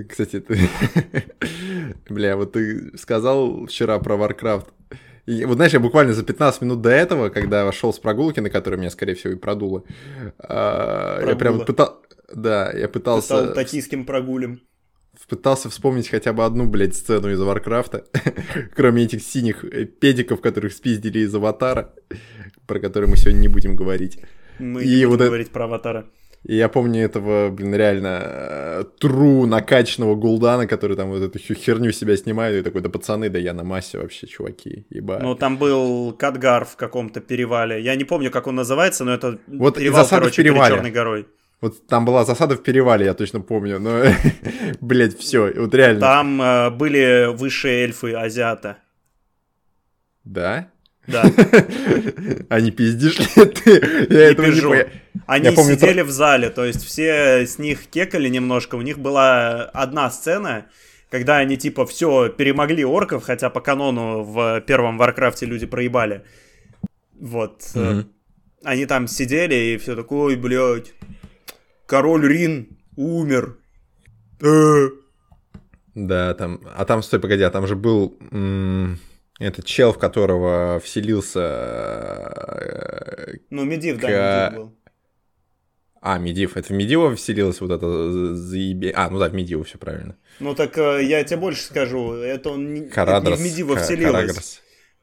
Ты, кстати, ты... Бля, вот ты сказал вчера про Warcraft. И, вот знаешь, я буквально за 15 минут до этого, когда вошел с прогулки, на которой меня, скорее всего, и продуло, а, я прям пытал... Да, я пытался... Стал токийским прогулем. Пытался вспомнить хотя бы одну, блядь, сцену из Варкрафта, кроме этих синих педиков, которых спиздили из Аватара, про которые мы сегодня не будем говорить. Мы и не будем вот говорить это... про Аватара. И я помню этого, блин, реально тру накачанного гулдана, который там вот эту херню себя снимает, и такой, да пацаны, да я на массе вообще, чуваки, ебать. Ну, там был Кадгар в каком-то перевале. Я не помню, как он называется, но это вот перевал, короче, перед Черной горой. Вот там была засада в перевале, я точно помню, но, блядь, все, вот реально. Там э, были высшие эльфы азиата. Да? Да. Не пиздишь ли ты? Я не этого не Они я помню, сидели в зале, то есть все с них кекали немножко. У них была одна сцена, когда они типа все перемогли орков, хотя по канону в первом Варкрафте люди проебали. Вот. Mm-hmm. Они там сидели и все такое, ой, блядь, король Ллейн умер. Э. Да, там, а там, стой, погоди, а там же был... М- этот чел, в которого вселился... Ну, Медив, к... да, Медив был. А, Медив. Это в Медива вселилось вот это заебе... А, ну да, в Медиву все правильно. Ну так э, я тебе больше скажу. Это он Карадрос, это не в Медива вселилось. Карагрос.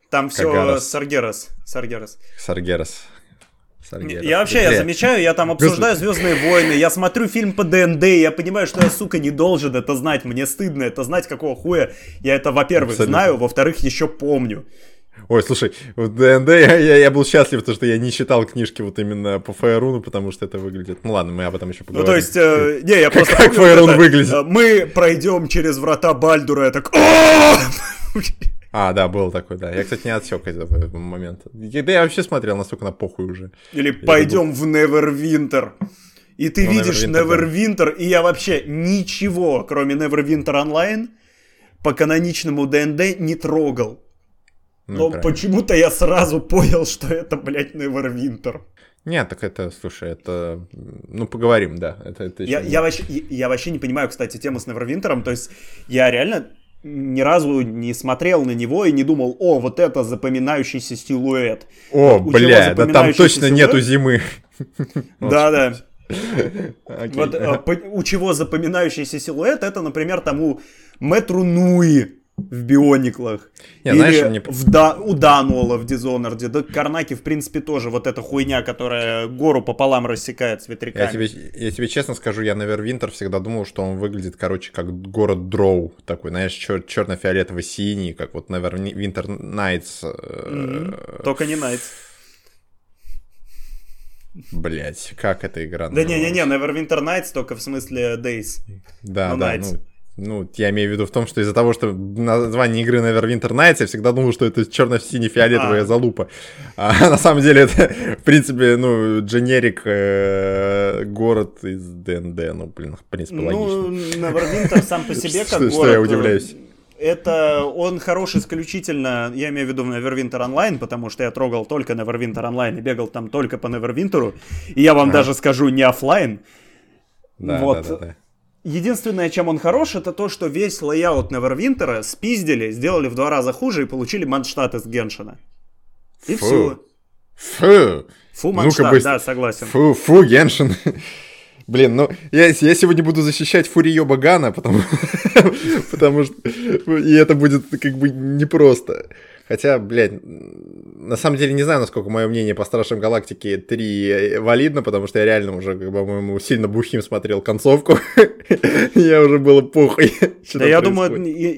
Там все Саргерас. Саргерас. Саргерас. Саргера. Я вообще, я замечаю, я там обсуждаю Звездные войны, я смотрю фильм по ДНД, я понимаю, что я, сука, не должен это знать, мне стыдно это знать, какого хуя я это, во-первых, знаю, во-вторых, еще помню. Ой, слушай, в ДНД я, я, я был счастлив, потому что я не читал книжки вот именно по Фаеруну, потому что это выглядит... Ну ладно, мы об этом еще поговорим. Ну то есть, э, не, я просто... Как Фаерун выглядит? Э, мы пройдем через врата Бальдура, я так... А, да, был такой, да. Я, кстати, не отсек этого момента. Да я вообще смотрел настолько на похуй уже. Или я пойдем в Neverwinter. И ты ну, видишь Neverwinter, Neverwinter да. и я вообще ничего, кроме Neverwinter Online, по каноничному ДНД не трогал. Ну, Но почему-то я сразу понял, что это, блядь, Neverwinter. Нет, так это, слушай, это... Ну, поговорим, да. Это, это я, я, вообще, я вообще не понимаю, кстати, тему с Neverwinter. То есть я реально ни разу не смотрел на него и не думал, о, вот это запоминающийся силуэт. О, вот, бля, да там точно силуэт... нету зимы. Да-да. Вот а, у чего запоминающийся силуэт, это, например, тому Метру Нуи в Биониклах. Не, Или знаешь, мне... в да... у Дануола в Дизонорде. Да Карнаки, в принципе, тоже вот эта хуйня, которая гору пополам рассекает с ветряками. Я тебе, я тебе честно скажу, я на Вервинтер всегда думал, что он выглядит, короче, как город Дроу. Такой, знаешь, чер- черно-фиолетово-синий, как вот Neverwinter Nights. Mm-hmm. Только не Nights. Блять, как эта игра? Да не-не-не, Neverwinter Nights только в смысле Days. Да, ну, да, Nights. ну ну, я имею в виду в том, что из-за того, что название игры Neverwinter Nights, я всегда думал, что это черно-сине-фиолетовая а. залупа. А на самом деле это, в принципе, ну, дженерик э, город из ДНД. Ну, блин, в принципе, ну, логично. Ну, Neverwinter сам по себе как город... Что я удивляюсь. Это он хорош исключительно, я имею в виду Neverwinter Online, потому что я трогал только Neverwinter Online и бегал там только по Neverwinter. И я вам а. даже скажу не офлайн. Да, вот. да, да, да. Единственное, чем он хорош, это то, что весь лейаут Невервинтера спиздили, сделали в два раза хуже и получили манштат из Геншина. И фу. все. Фу. Фу, манштат, ну да, согласен. Фу, фу, Геншин. Блин, ну, я, я сегодня буду защищать Фурио Багана, потому, потому что... И это будет как бы непросто. Хотя, блядь, на самом деле не знаю, насколько мое мнение по Страшным Галактике 3 валидно, потому что я реально уже, по-моему, сильно бухим смотрел концовку. я уже было похуй. Да я думаю,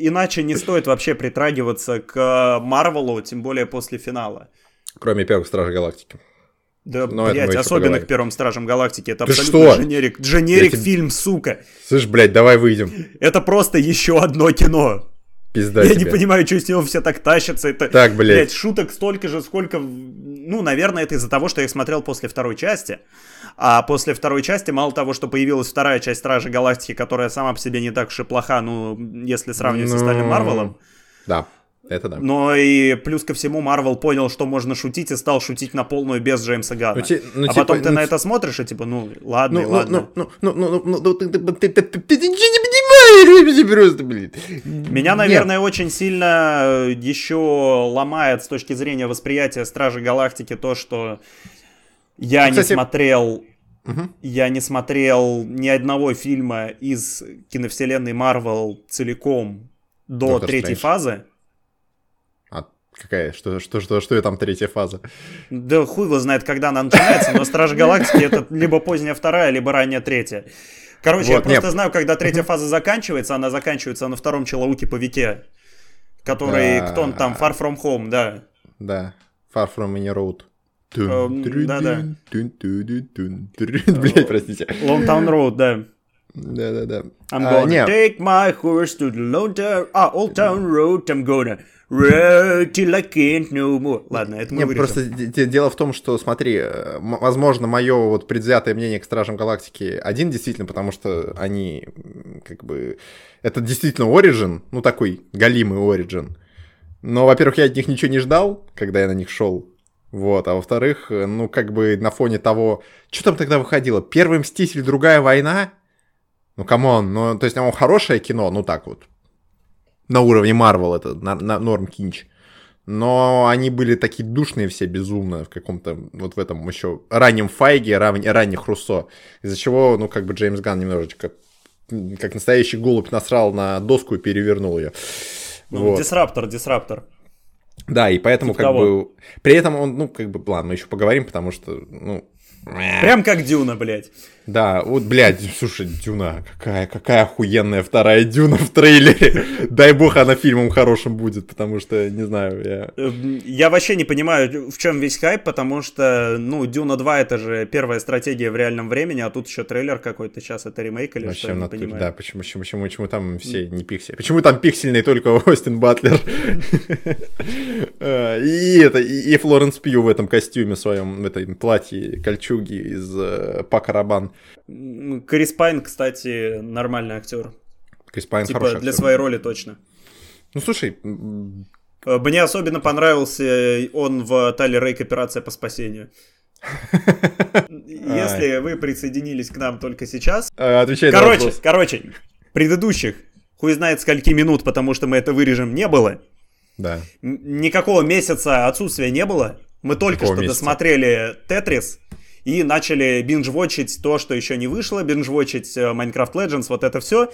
иначе не стоит вообще притрагиваться к Марвелу, тем более после финала. Кроме первых Стражей Галактики. Да, Но блядь, особенно к первым Стражам Галактики. Это Ты абсолютно что? дженерик. Дженерик тебе... фильм, сука. Слышь, блядь, давай выйдем. Это просто еще одно кино. Пизда Я тебе. не понимаю, что с него все так тащатся. Это, так, блядь. блядь. шуток столько же, сколько... Ну, наверное, это из-за того, что я их смотрел после второй части. А после второй части, мало того, что появилась вторая часть Стражи Галактики, которая сама по себе не так уж и плоха, ну, если сравнивать ну... с остальным Марвелом. Да. Это да. Но и плюс ко всему Марвел понял, что можно шутить и стал шутить на полную без Джеймса Ганна. Ну, те, ну, а типа, потом ты ну, на это смотришь и типа, ну ладно, ну, ладно. Ну, ну, ну, ну, ну, ну, ты, ты, ты, ты, ты, ты ничего не понимаешь, не просто, блин. Меня, наверное, Нет. очень сильно э, еще ломает с точки зрения восприятия Стражи Галактики то, что я ну, кстати... не смотрел Угу. Я не смотрел ни одного фильма из киновселенной Марвел целиком до Доктор третьей Стрэндж. фазы. А какая? Что, что, что, что там третья фаза? Да хуй его знает, когда она начинается, но Стражи Галактики это либо поздняя вторая, либо ранняя третья. Короче, вот, я просто нет. знаю, когда третья фаза заканчивается, она заканчивается на втором человеке по веке, который, да. кто он там, Far From Home, да. Да, Far From Any Road. Да-да. Блять, простите. Long Town Road, да. Да-да-да. I'm а, gonna take my horse to the Long Town... А, Old Town Road, I'm gonna ride till I can't no more. Ладно, это мы Нет, просто дело в том, что, смотри, э, возможно, мое вот предвзятое мнение к Стражам Галактики один действительно, потому что они как бы... Это действительно Origin, ну такой галимый Origin. Но, во-первых, я от них ничего не ждал, когда я на них шел. Вот, а во-вторых, э, ну, как бы на фоне того... Что там тогда выходило? Первый Мститель, другая война? Ну, come on, ну, то есть, ну, хорошее кино, ну, так вот. На уровне Марвел это, на, на норм кинч. Но они были такие душные все, безумно, в каком-то, вот в этом еще раннем Файги, ран, ранних Руссо. Из-за чего, ну, как бы Джеймс Ганн немножечко, как настоящий голубь, насрал на доску и перевернул ее. Ну, вот. дисраптор, дисраптор. Да, и поэтому типа как того. бы... При этом он, ну, как бы, ладно, мы еще поговорим, потому что, ну... Прям как Дюна, блядь. Да, вот, блядь, слушай, Дюна, какая, какая охуенная вторая Дюна в трейлере. Дай бог она фильмом хорошим будет, потому что, не знаю, я... Эм, я вообще не понимаю, в чем весь хайп, потому что, ну, Дюна 2 это же первая стратегия в реальном времени, а тут еще трейлер какой-то, сейчас это ремейк или вообще, что, я не понимаю. Да, почему, почему, почему, почему там все не пиксели? Почему там пиксельный только Остин Батлер? Э, и это, и Флоренс Пью в этом костюме своем, в этой платье, кольчуги из э, Пака Рабан. Крис Пайн, кстати, нормальный актер. Крис Пайн типа, хороший для актер. своей роли точно. Ну, слушай... Э, мне особенно понравился он в Тайлер Рейк «Операция по спасению». Если вы присоединились к нам только сейчас... Э, отвечай Короче, короче, предыдущих хуй знает скольки минут, потому что мы это вырежем, не было. Да. Никакого месяца отсутствия не было. Мы только Какого что месяца? досмотрели Тетрис и начали биндж-вотчить то, что еще не вышло, биндж-вотчить э, Minecraft Legends, вот это все.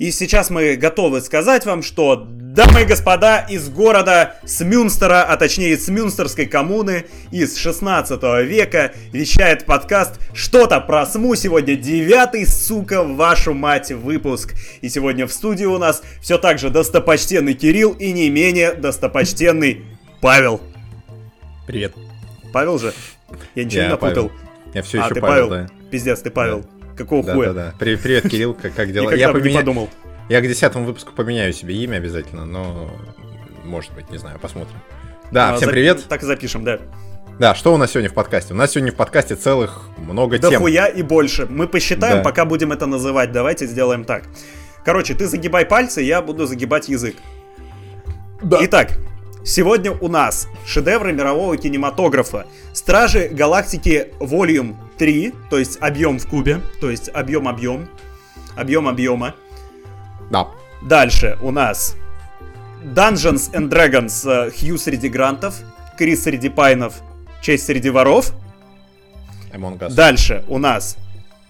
И сейчас мы готовы сказать вам, что, дамы и господа, из города Смюнстера, а точнее из Смюнстерской коммуны, из 16 века, вещает подкаст «Что-то про СМУ». Сегодня девятый, сука, вашу мать, выпуск. И сегодня в студии у нас все так же достопочтенный Кирилл и не менее достопочтенный Павел. Привет. Павел же? Я ничего я не напутал. Павел. Я все а, еще ты Павел, Павел, да. Пиздец, ты Павел. Да. Какого да, хуя? Да, да, Привет, привет Кирилл, как, как дела? Я поменя... не подумал. Я к десятому выпуску поменяю себе имя обязательно, но может быть, не знаю, посмотрим. Да, а, всем привет. Так и запишем, да. Да, что у нас сегодня в подкасте? У нас сегодня в подкасте целых много да тем. Да хуя и больше. Мы посчитаем, да. пока будем это называть. Давайте сделаем так. Короче, ты загибай пальцы, я буду загибать язык. Да. Итак, Сегодня у нас шедевры мирового кинематографа. Стражи Галактики Volume 3, то есть объем в кубе, то есть объем-объем, объем объема. Да. Дальше у нас Dungeons and Dragons э, Хью среди грантов, Крис среди пайнов, Честь среди воров. Among Us. Дальше у нас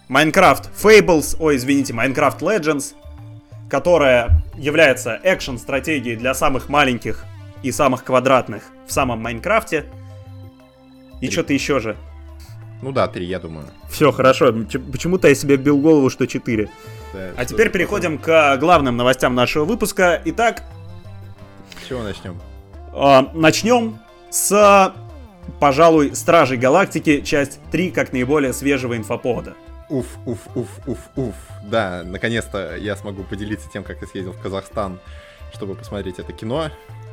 Minecraft Fables, ой, извините, Minecraft Legends, которая является экшен-стратегией для самых маленьких и самых квадратных в самом Майнкрафте. И что-то еще же. Ну да, три, я думаю. Все, хорошо. Почему-то я себе бил голову, что четыре. Да, а теперь переходим к главным новостям нашего выпуска. Итак... С чего начнем? Э, начнем с, пожалуй, Стражей Галактики, часть 3, как наиболее свежего инфоповода. Уф, уф, уф, уф, уф. Да, наконец-то я смогу поделиться тем, как я съездил в Казахстан, чтобы посмотреть это кино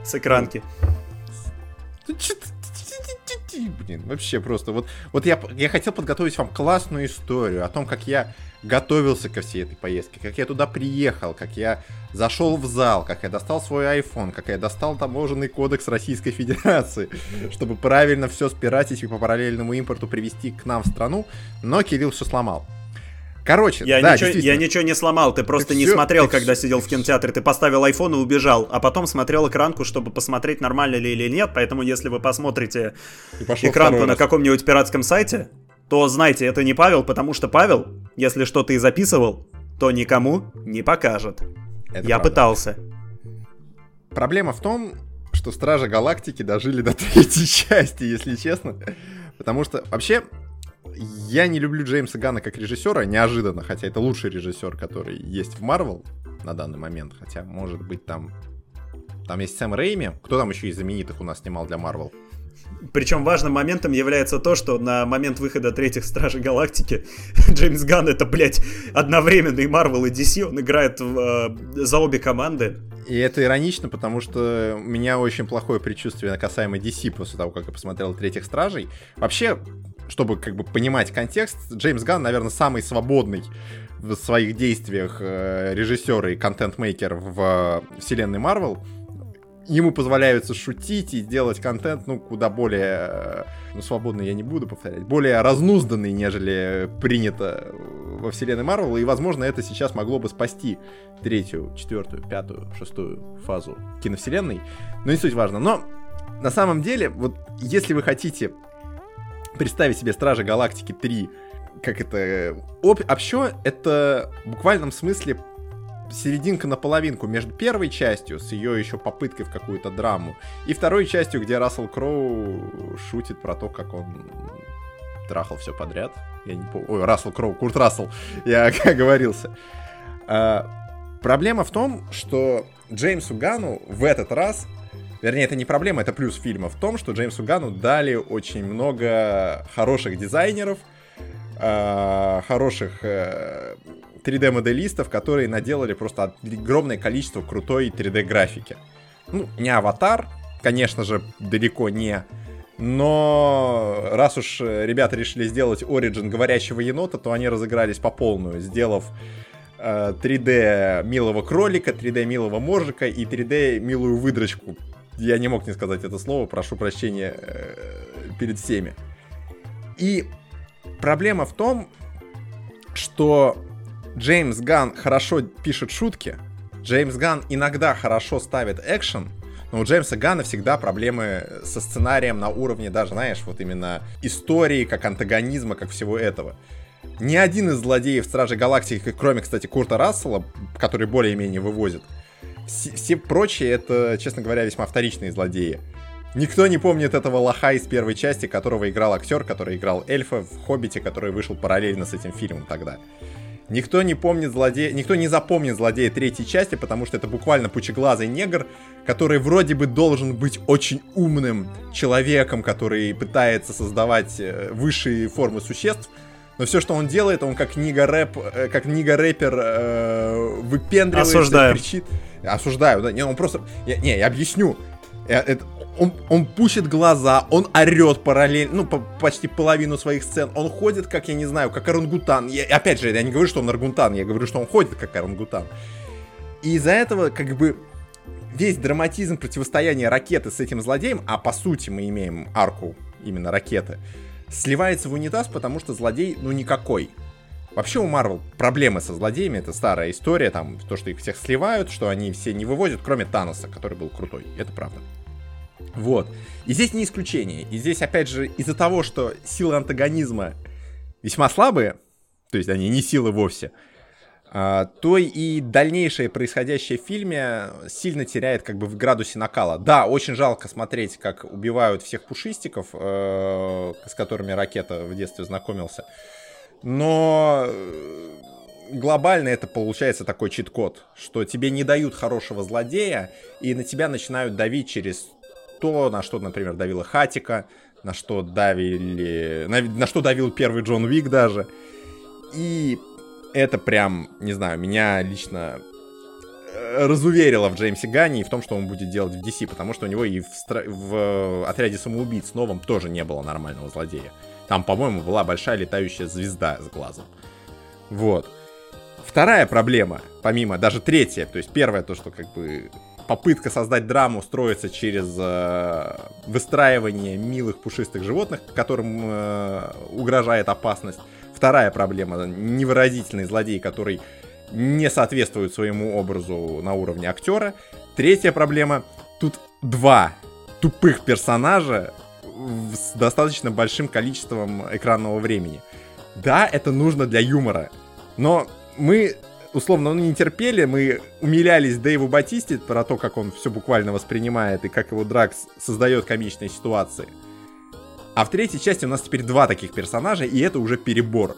с экранки. Блин, вообще просто. Вот, вот я, я хотел подготовить вам классную историю о том, как я готовился ко всей этой поездке, как я туда приехал, как я зашел в зал, как я достал свой iPhone, как я достал таможенный кодекс Российской Федерации, чтобы правильно все спиратить и по параллельному импорту привести к нам в страну, но Кирилл все сломал. Короче, я, да, ничего, я ничего не сломал, ты просто так не все, смотрел, когда все. сидел в кинотеатре. Ты поставил iPhone и убежал, а потом смотрел экранку, чтобы посмотреть, нормально ли или нет. Поэтому, если вы посмотрите экранку на каком-нибудь пиратском сайте, то знайте, это не Павел, потому что Павел, если что-то и записывал, то никому не покажет. Это я правда. пытался. Проблема в том, что Стражи Галактики дожили до третьей части, если честно. Потому что вообще я не люблю Джеймса Гана как режиссера, неожиданно, хотя это лучший режиссер, который есть в Марвел на данный момент, хотя, может быть, там... Там есть Сэм Рейми. Кто там еще из знаменитых у нас снимал для Марвел? Причем важным моментом является то, что на момент выхода третьих Стражей Галактики Джеймс Ганн это, блядь, одновременно и Марвел, и DC, он играет в, э, за обе команды. И это иронично, потому что у меня очень плохое предчувствие касаемо DC после того, как я посмотрел третьих Стражей. Вообще, чтобы как бы понимать контекст, Джеймс Ганн, наверное, самый свободный в своих действиях э, режиссер и контент-мейкер в вселенной Марвел. Ему позволяется шутить и делать контент, ну, куда более, э, ну, свободно я не буду повторять, более разнузданный, нежели принято во вселенной Марвел, и, возможно, это сейчас могло бы спасти третью, четвертую, пятую, шестую фазу киновселенной, но не суть важно. Но, на самом деле, вот, если вы хотите представить себе Стражи Галактики 3 как это... Об... Общо это в буквальном смысле серединка на половинку между первой частью, с ее еще попыткой в какую-то драму, и второй частью, где Рассел Кроу шутит про то, как он трахал все подряд. Я не помню. Ой, Рассел Кроу, Курт Рассел, я оговорился. А, проблема в том, что Джеймсу Гану в этот раз Вернее, это не проблема, это плюс фильма в том, что Джеймсу Гану дали очень много хороших дизайнеров, э, хороших э, 3D-моделистов, которые наделали просто огромное количество крутой 3D-графики. Ну, не аватар, конечно же, далеко не. Но раз уж ребята решили сделать Origin говорящего енота, то они разыгрались по полную, сделав э, 3D милого кролика, 3D милого моржика и 3D милую выдрочку. Я не мог не сказать это слово, прошу прощения э, перед всеми. И проблема в том, что Джеймс Ган хорошо пишет шутки, Джеймс Ган иногда хорошо ставит экшен, но у Джеймса Гана всегда проблемы со сценарием на уровне даже, знаешь, вот именно истории, как антагонизма, как всего этого. Ни один из злодеев Стражи Галактики, кроме, кстати, Курта Рассела, который более-менее вывозит, все, все прочие это, честно говоря, весьма вторичные злодеи. Никто не помнит этого лоха из первой части, которого играл актер, который играл эльфа в «Хоббите», который вышел параллельно с этим фильмом тогда. Никто не помнит злодея, никто не запомнит злодея третьей части, потому что это буквально пучеглазый негр, который вроде бы должен быть очень умным человеком, который пытается создавать э, высшие формы существ, но все, что он делает, он как книга рэп, э, как книга рэпер э, выпендривается, Осуждаю. кричит. Осуждаю, да. Не, он просто. Я, не, я объясню. Я, это, он, он пущит глаза, он орет параллельно, ну, по, почти половину своих сцен. Он ходит, как, я не знаю, как орангутан. Я, опять же, я не говорю, что он орангутан, я говорю, что он ходит, как орангутан. И из-за этого, как бы, весь драматизм противостояния ракеты с этим злодеем, а по сути мы имеем арку именно ракеты, сливается в унитаз, потому что злодей, ну, никакой. Вообще у Марвел проблемы со злодеями, это старая история, там, то, что их всех сливают, что они все не вывозят, кроме Таноса, который был крутой, это правда. Вот. И здесь не исключение. И здесь, опять же, из-за того, что силы антагонизма весьма слабые, то есть они не силы вовсе, то и дальнейшее происходящее в фильме сильно теряет как бы в градусе накала. Да, очень жалко смотреть, как убивают всех пушистиков, э, с которыми Ракета в детстве знакомился. Но э, глобально это получается такой чит-код, что тебе не дают хорошего злодея, и на тебя начинают давить через то, на что, например, давила Хатика, на что давили... На, на что давил первый Джон Уик даже. И это прям, не знаю, меня лично э, разуверило в Джеймсе Ганне и в том, что он будет делать в DC, потому что у него и в, стра... в отряде самоубийц новом тоже не было нормального злодея. Там, по-моему, была большая летающая звезда с глазом. Вот. Вторая проблема, помимо, даже третья, то есть первая то, что как бы попытка создать драму строится через э, выстраивание милых пушистых животных, которым э, угрожает опасность. Вторая проблема — невыразительный злодей, который не соответствует своему образу на уровне актера. Третья проблема — тут два тупых персонажа с достаточно большим количеством экранного времени. Да, это нужно для юмора, но мы условно ну, не терпели, мы умилялись Дэйву Батисте про то, как он все буквально воспринимает и как его Дракс создает комичные ситуации. А в третьей части у нас теперь два таких персонажа, и это уже перебор.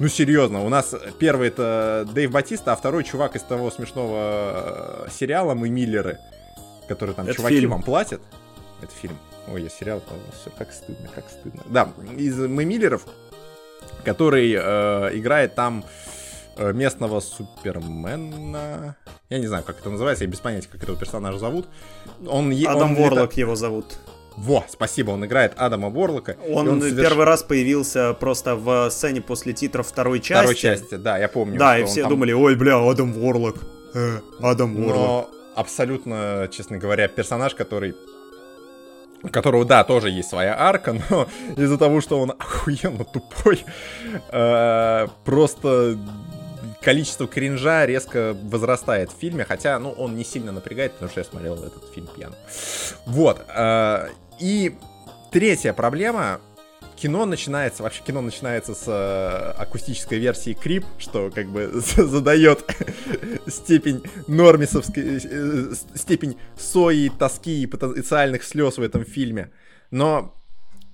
Ну серьезно, у нас первый это Дэйв Батиста, а второй чувак из того смешного э, сериала «Мы Миллеры», который там это чуваки фильм. вам платят. Это фильм. Ой, я сериал, все как стыдно, как стыдно. Да, из «Мы Миллеров», который э, играет там э, местного Супермена. Я не знаю, как это называется, я без понятия, как этого персонажа зовут. Он, Адам он Ворлок лета... его зовут. Во, спасибо, он играет Адама Борлока. Он, он соверш... первый раз появился просто в сцене после титров второй части. Второй части, да, я помню. Да, и все там... думали, ой, бля, Адам Ворлок. Э, Адам Ворлок. Но абсолютно, честно говоря, персонаж, который у которого, да, тоже есть своя арка, но из-за того, что он охуенно тупой, э, просто количество кринжа резко возрастает в фильме, хотя, ну, он не сильно напрягает, потому что я смотрел этот фильм пьян. Вот. Э, и третья проблема, кино начинается, вообще кино начинается с э, акустической версии Крип, что как бы задает степень нормисовской, э, степень сои, тоски и потенциальных слез в этом фильме. Но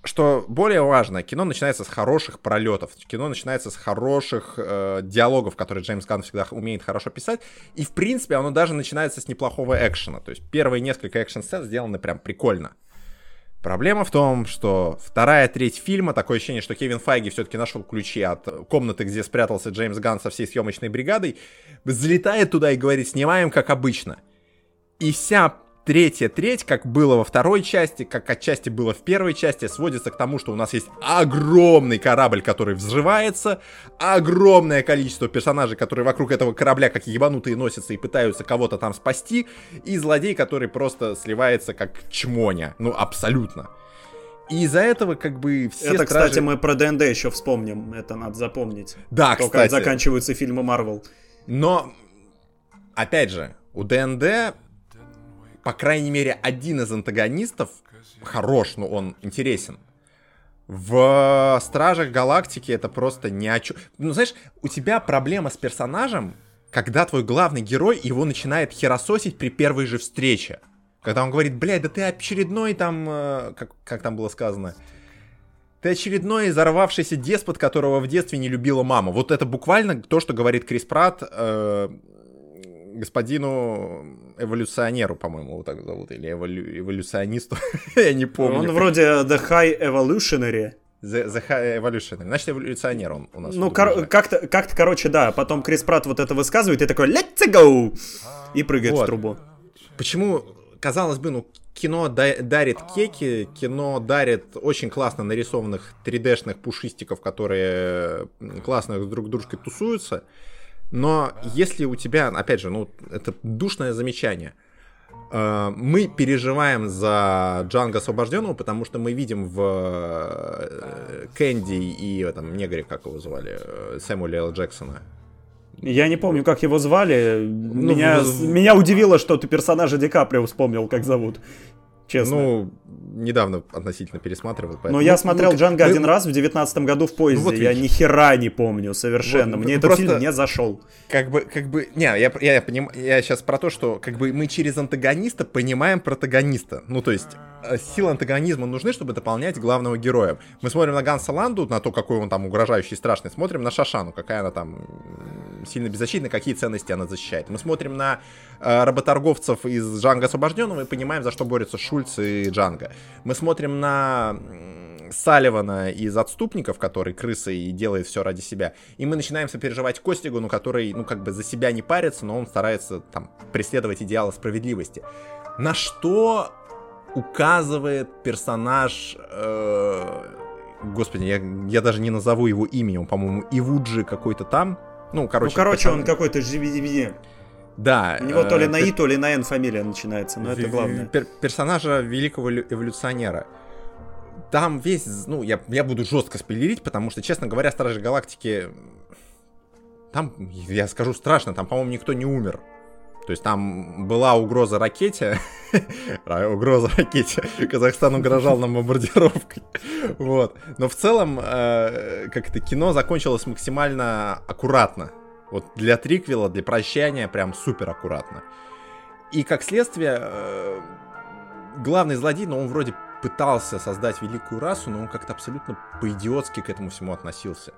что более важно, кино начинается с хороших пролетов, кино начинается с хороших э, диалогов, которые Джеймс Ганн всегда умеет хорошо писать, и в принципе оно даже начинается с неплохого экшена, то есть первые несколько экшн-сцен сделаны прям прикольно. Проблема в том, что вторая треть фильма, такое ощущение, что Кевин Файги все-таки нашел ключи от комнаты, где спрятался Джеймс Ганн со всей съемочной бригадой, залетает туда и говорит, снимаем как обычно. И вся третья треть, как было во второй части, как отчасти было в первой части, сводится к тому, что у нас есть огромный корабль, который взрывается, огромное количество персонажей, которые вокруг этого корабля как ебанутые носятся и пытаются кого-то там спасти, и злодей, который просто сливается как чмоня. Ну, абсолютно. И из-за этого как бы все Это, стражи... кстати, мы про ДНД еще вспомним, это надо запомнить. Да, То, кстати. как заканчиваются фильмы Марвел. Но, опять же, у ДНД по крайней мере, один из антагонистов хорош, но он интересен. В Стражах Галактики это просто ни о чем. Ну, знаешь, у тебя проблема с персонажем, когда твой главный герой его начинает херососить при первой же встрече. Когда он говорит, блядь, да ты очередной там, э, как, как там было сказано, ты очередной взорвавшийся деспот, которого в детстве не любила мама. Вот это буквально то, что говорит Крис Пратт э, господину эволюционеру, по-моему, его так зовут, или эволю... эволюционисту, я не помню. Он вроде The High Evolutionary. The, the High Evolutionary. Значит, эволюционер он у нас. Ну, кор- как-то, как-то, короче, да. Потом Крис Пратт вот это высказывает и такой «Let's go!» и прыгает вот. в трубу. Почему, казалось бы, ну, кино дарит кеки, кино дарит очень классно нарисованных 3D-шных пушистиков, которые классно друг с дружкой тусуются. Но если у тебя, опять же, ну, это душное замечание, э, мы переживаем за Джанга освобожденного, потому что мы видим в э, Кэнди и в этом негре, как его звали, э, Сэмуэля Л. Джексона. Я не помню, как его звали. Ну, меня, в... меня удивило, что ты персонажа Ди Каприо вспомнил, как зовут честно. Ну, недавно относительно пересматривал. Поэтому... Но я смотрел ну, Джанго один раз в девятнадцатом году в поезде, ну, вот я ни хера не помню совершенно, вот, мне этот фильм не зашел. Как бы, как бы, не, я, я, я, поним, я сейчас про то, что как бы мы через антагониста понимаем протагониста, ну то есть э, силы антагонизма нужны, чтобы дополнять главного героя. Мы смотрим на Ганса Ланду, на то, какой он там угрожающий и страшный, смотрим на Шашану, какая она там сильно беззащитна, какие ценности она защищает. Мы смотрим на э, работорговцев из Джанга Освобожденного и понимаем, за что борются Шульц и Джанга. Мы смотрим на Салливана из «Отступников», который крыса и делает все ради себя. И мы начинаем сопереживать Костигу, ну, который, ну, как бы за себя не парится, но он старается, там, преследовать идеалы справедливости. На что указывает персонаж... Э, господи, я, я даже не назову его имя, он, по-моему, Ивуджи какой-то там. Ну, короче... Ну, короче, он какой-то да. У него то ли э, на И, то ли на Н фамилия начинается, но это главное. Пер персонажа великого эволюционера. там весь, ну, я, я буду жестко спойлерить, потому что, честно говоря, Стражи Галактики, там, я скажу страшно, там, по-моему, никто не умер. То есть там была угроза ракете, угроза ракете, Казахстан угрожал нам бомбардировкой, вот. Но в целом, э, как это кино закончилось максимально аккуратно. Вот для триквела, для прощания прям супер аккуратно. И как следствие, э, главный злодей, ну он вроде пытался создать великую расу, но он как-то абсолютно по-идиотски к этому всему относился.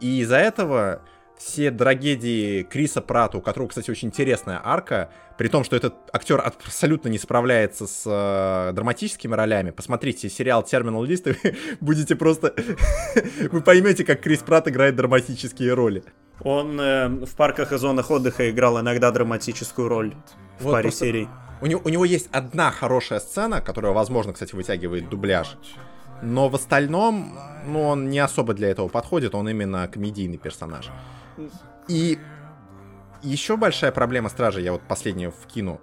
И из-за этого все трагедии Криса Прата, у которого, кстати, очень интересная арка, при том, что этот актер абсолютно не справляется с э, драматическими ролями. Посмотрите сериал Терминал Лист, и вы будете просто... вы поймете, как Крис Прат играет драматические роли. Он э, в парках и зонах отдыха играл иногда драматическую роль в вот паре просто... серий. У него, у него есть одна хорошая сцена, которая, возможно, кстати, вытягивает дубляж. Но в остальном, ну, он не особо для этого подходит, он именно комедийный персонаж. И еще большая проблема Стражи, я вот последнюю вкину,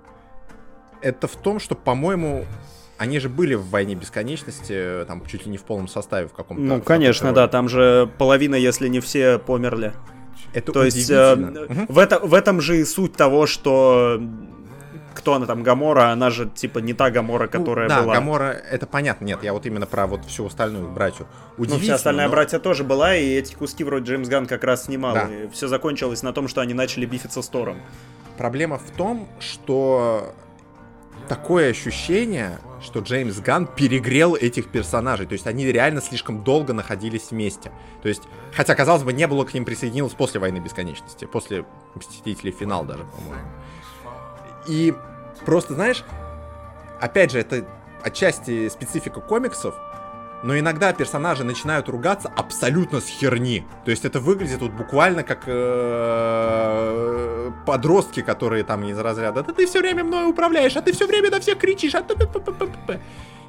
это в том, что, по-моему, они же были в «Войне бесконечности», там чуть ли не в полном составе в каком-то... Ну, конечно, да, там же половина, если не все, померли. Это То есть э, угу. в, это, в этом же и суть того, что кто она там, Гамора, она же типа не та Гамора, ну, которая ну, да, была. Да, Гамора, это понятно, нет, я вот именно про вот всю остальную братью. Ну, вся остальная но... братья тоже была, и эти куски вроде Джеймс Ган как раз снимал. Да. И все закончилось на том, что они начали бифиться с Тором. Проблема в том, что такое ощущение, что Джеймс Ган перегрел этих персонажей. То есть они реально слишком долго находились вместе. То есть, хотя, казалось бы, не было к ним присоединилось после Войны Бесконечности. После Мстителей Финал даже, по-моему. И просто, знаешь, опять же, это отчасти специфика комиксов, но иногда персонажи начинают ругаться абсолютно с херни. То есть это выглядит вот буквально как э, подростки, которые там из разряда «Да ты все время мной управляешь, а ты все время на всех кричишь, а ты...»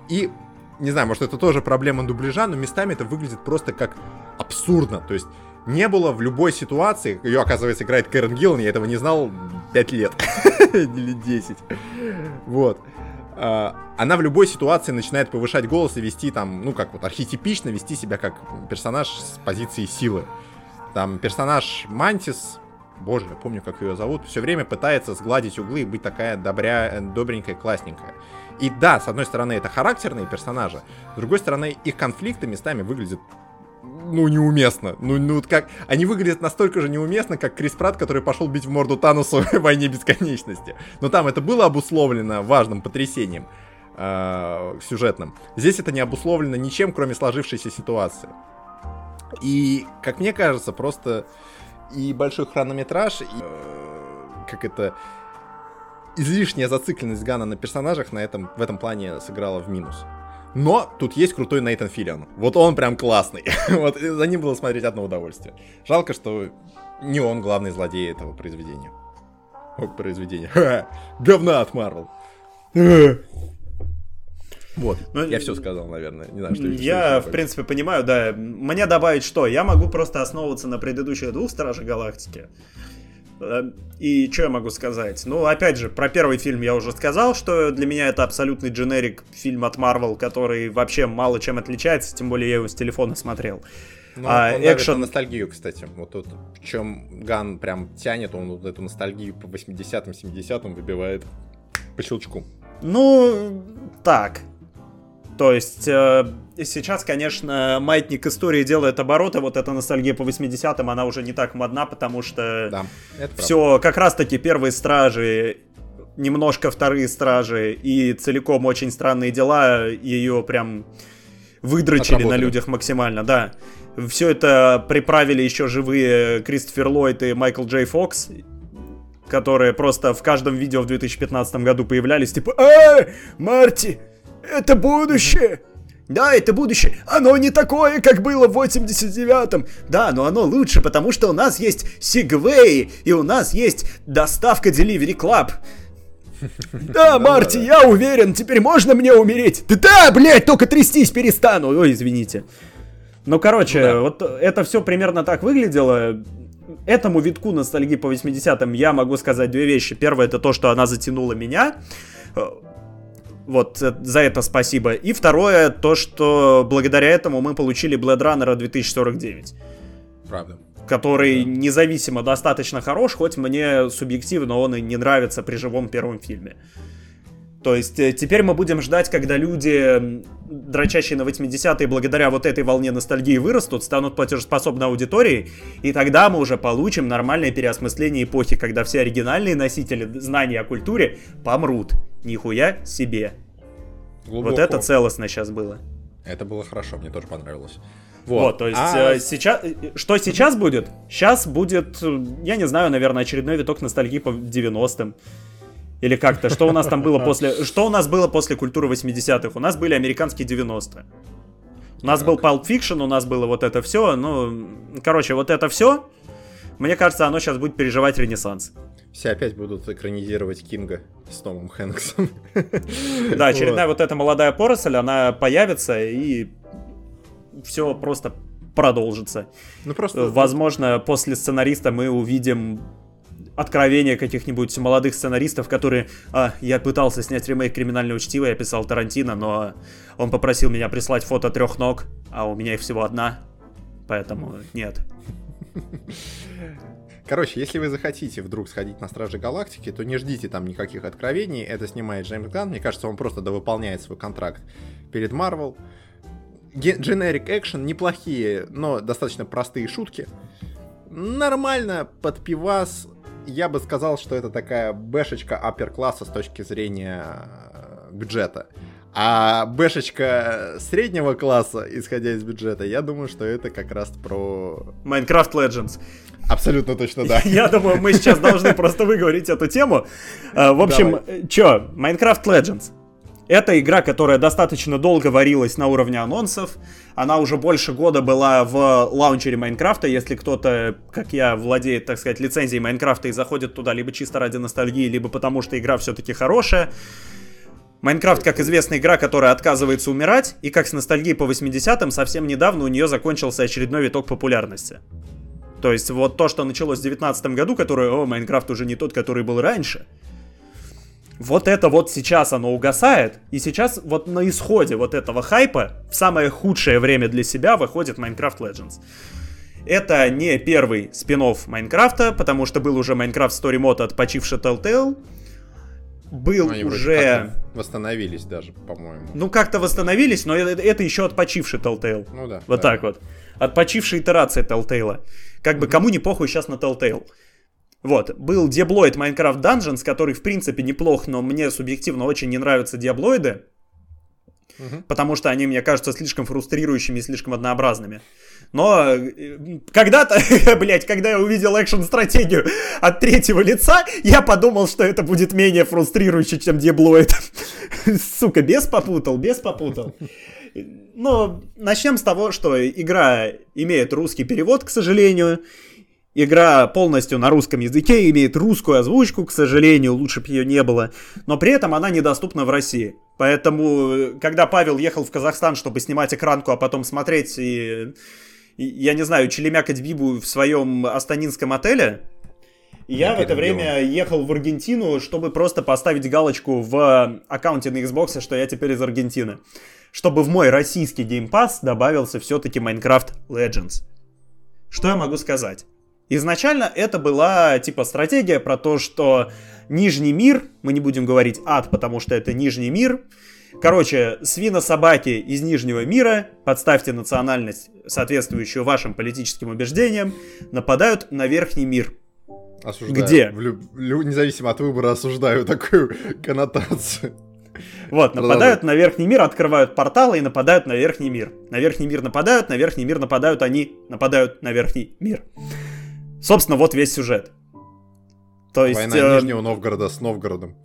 И, не знаю, может это тоже проблема дубляжа, но местами это выглядит просто как абсурдно. То есть не было в любой ситуации, ее, оказывается, играет Кэрон Гиллан, я этого не знал 5 лет или 10. Вот. А, она в любой ситуации начинает повышать голос и вести там, ну как вот архетипично вести себя как персонаж с позиции силы. Там персонаж Мантис, боже, я помню, как ее зовут, все время пытается сгладить углы и быть такая добря, добренькая, классненькая. И да, с одной стороны, это характерные персонажи, с другой стороны, их конфликты местами выглядят ну, неуместно. Ну, ну, как... Они выглядят настолько же неуместно, как Крис Пратт, который пошел бить в морду Танусу в «Войне бесконечности». Но там это было обусловлено важным потрясением э, сюжетным. Здесь это не обусловлено ничем, кроме сложившейся ситуации. И, как мне кажется, просто и большой хронометраж, и, э, как это, излишняя зацикленность Гана на персонажах на этом, в этом плане сыграла в минус. Но тут есть крутой Нейтан Филлиан. Вот он прям классный. вот за ним было смотреть одно удовольствие. Жалко, что не он главный злодей этого произведения. О, произведения. Говна от Марвел. Вот, ну, я все сказал, наверное. Не знаю, что Я, в принципе, понимаю, да. Мне добавить что? Я могу просто основываться на предыдущих двух Стражах Галактики. Э, и что я могу сказать? Ну, опять же, про первый фильм я уже сказал, что для меня это абсолютный дженерик фильм от Marvel, который вообще мало чем отличается, тем более я его с телефона смотрел. Ну, а, он экшен... ностальгию, кстати. Вот тут в чем Ган прям тянет, он вот эту ностальгию по 80-м, 70-м выбивает по щелчку. Ну, так. То есть, э, сейчас, конечно, маятник истории делает обороты, вот эта ностальгия по 80-м, она уже не так модна, потому что да, все как раз-таки первые стражи, немножко вторые стражи и целиком очень странные дела ее прям выдрочили на людях максимально, да. Все это приправили еще живые Кристофер Ллойд и Майкл Джей Фокс, которые просто в каждом видео в 2015 году появлялись, типа «Эй, Марти, это будущее! Да, это будущее. Оно не такое, как было в 89-м. Да, но оно лучше, потому что у нас есть Segway, и у нас есть доставка Delivery Club. Да, Марти, я уверен, теперь можно мне умереть? Да, да, блядь, только трястись перестану. Ой, извините. Ну, короче, да. вот это все примерно так выглядело. Этому витку ностальгии по 80-м я могу сказать две вещи. Первое, это то, что она затянула меня Вот э, за это спасибо. И второе, то, что благодаря этому мы получили Blade Runner 2049. Правда. Который независимо достаточно хорош, хоть мне субъективно он и не нравится при живом первом фильме. То есть э, теперь мы будем ждать, когда люди, дрочащие на 80-е, благодаря вот этой волне ностальгии вырастут, станут платежеспособной аудиторией, и тогда мы уже получим нормальное переосмысление эпохи, когда все оригинальные носители знаний о культуре помрут. Нихуя себе. Глубоко. Вот это целостно сейчас было. Это было хорошо, мне тоже понравилось. Вот, вот то есть а... э, сейчас, э, что сейчас будет? Сейчас будет, я не знаю, наверное, очередной виток ностальгии по 90-м. Или как-то, что у нас там было после... Что у нас было после культуры 80-х? У нас были американские 90-е. У нас так. был Pulp Fiction, у нас было вот это все. Ну, короче, вот это все, мне кажется, оно сейчас будет переживать ренессанс. Все опять будут экранизировать Кинга с Томом Хэнксом. Да, очередная вот эта молодая поросль, она появится и все просто продолжится. Ну просто... Возможно, после сценариста мы увидим откровения каких-нибудь молодых сценаристов, которые... А, я пытался снять ремейк «Криминального чтива», я писал Тарантино, но он попросил меня прислать фото трех ног, а у меня их всего одна, поэтому нет. Короче, если вы захотите вдруг сходить на Стражи Галактики, то не ждите там никаких откровений. Это снимает Джеймс Ганн. Мне кажется, он просто довыполняет свой контракт перед Марвел. Generic экшен неплохие, но достаточно простые шутки. Нормально, под пивас, я бы сказал, что это такая бэшечка аппер-класса с точки зрения э, бюджета. А бэшечка среднего класса, исходя из бюджета, я думаю, что это как раз про... Minecraft Legends. Абсолютно точно, да. Я думаю, мы сейчас должны просто выговорить эту тему. Э, в общем, чё, Minecraft Legends. Это игра, которая достаточно долго варилась на уровне анонсов. Она уже больше года была в лаунчере Майнкрафта. Если кто-то, как я, владеет, так сказать, лицензией Майнкрафта и заходит туда либо чисто ради ностальгии, либо потому что игра все-таки хорошая. Майнкрафт, как известная игра, которая отказывается умирать, и как с ностальгией по 80-м, совсем недавно у нее закончился очередной виток популярности. То есть вот то, что началось в 2019 году, которое, о, Майнкрафт уже не тот, который был раньше, вот это вот сейчас оно угасает, и сейчас вот на исходе вот этого хайпа в самое худшее время для себя выходит Minecraft Legends. Это не первый спин Майнкрафта, потому что был уже Minecraft Story Mode от почившей Telltale. Был Они уже... Восстановились даже, по-моему. Ну, как-то восстановились, но это, это еще от почившей Telltale. Ну да. Вот да. так вот. От почившей итерации Telltale. Как бы кому не похуй сейчас на Telltale. Вот, был Диаблоид Minecraft Dungeons, который, в принципе, неплох, но мне субъективно очень не нравятся Диаблоиды. Угу. Потому что они мне кажутся слишком фрустрирующими и слишком однообразными. Но э, когда-то, блять, когда я увидел экшн-стратегию от третьего лица, я подумал, что это будет менее фрустрирующе, чем Диаблоид. Сука, без попутал, без попутал. Но начнем с того, что игра имеет русский перевод, к сожалению, Игра полностью на русском языке, имеет русскую озвучку, к сожалению, лучше бы ее не было, но при этом она недоступна в России. Поэтому, когда Павел ехал в Казахстан, чтобы снимать экранку, а потом смотреть и, и я не знаю, челемякать Бибу в своем астанинском отеле, я в это время ехал в Аргентину, чтобы просто поставить галочку в аккаунте на Xbox, что я теперь из Аргентины. Чтобы в мой российский Pass добавился все-таки Minecraft Legends. Что я могу сказать? Изначально это была типа стратегия про то, что Нижний мир, мы не будем говорить ад, потому что это Нижний мир, Короче, свина-собаки из Нижнего мира, подставьте национальность, соответствующую вашим политическим убеждениям, нападают на Верхний мир. Осуждаю. Где? В люб... Независимо от выбора осуждаю такую коннотацию. Вот, нападают на Верхний мир, открывают порталы и нападают на Верхний мир. На Верхний мир нападают, на Верхний мир нападают они, нападают на Верхний мир. Собственно, вот весь сюжет. То есть, Война э, Нижнего Новгорода с Новгородом.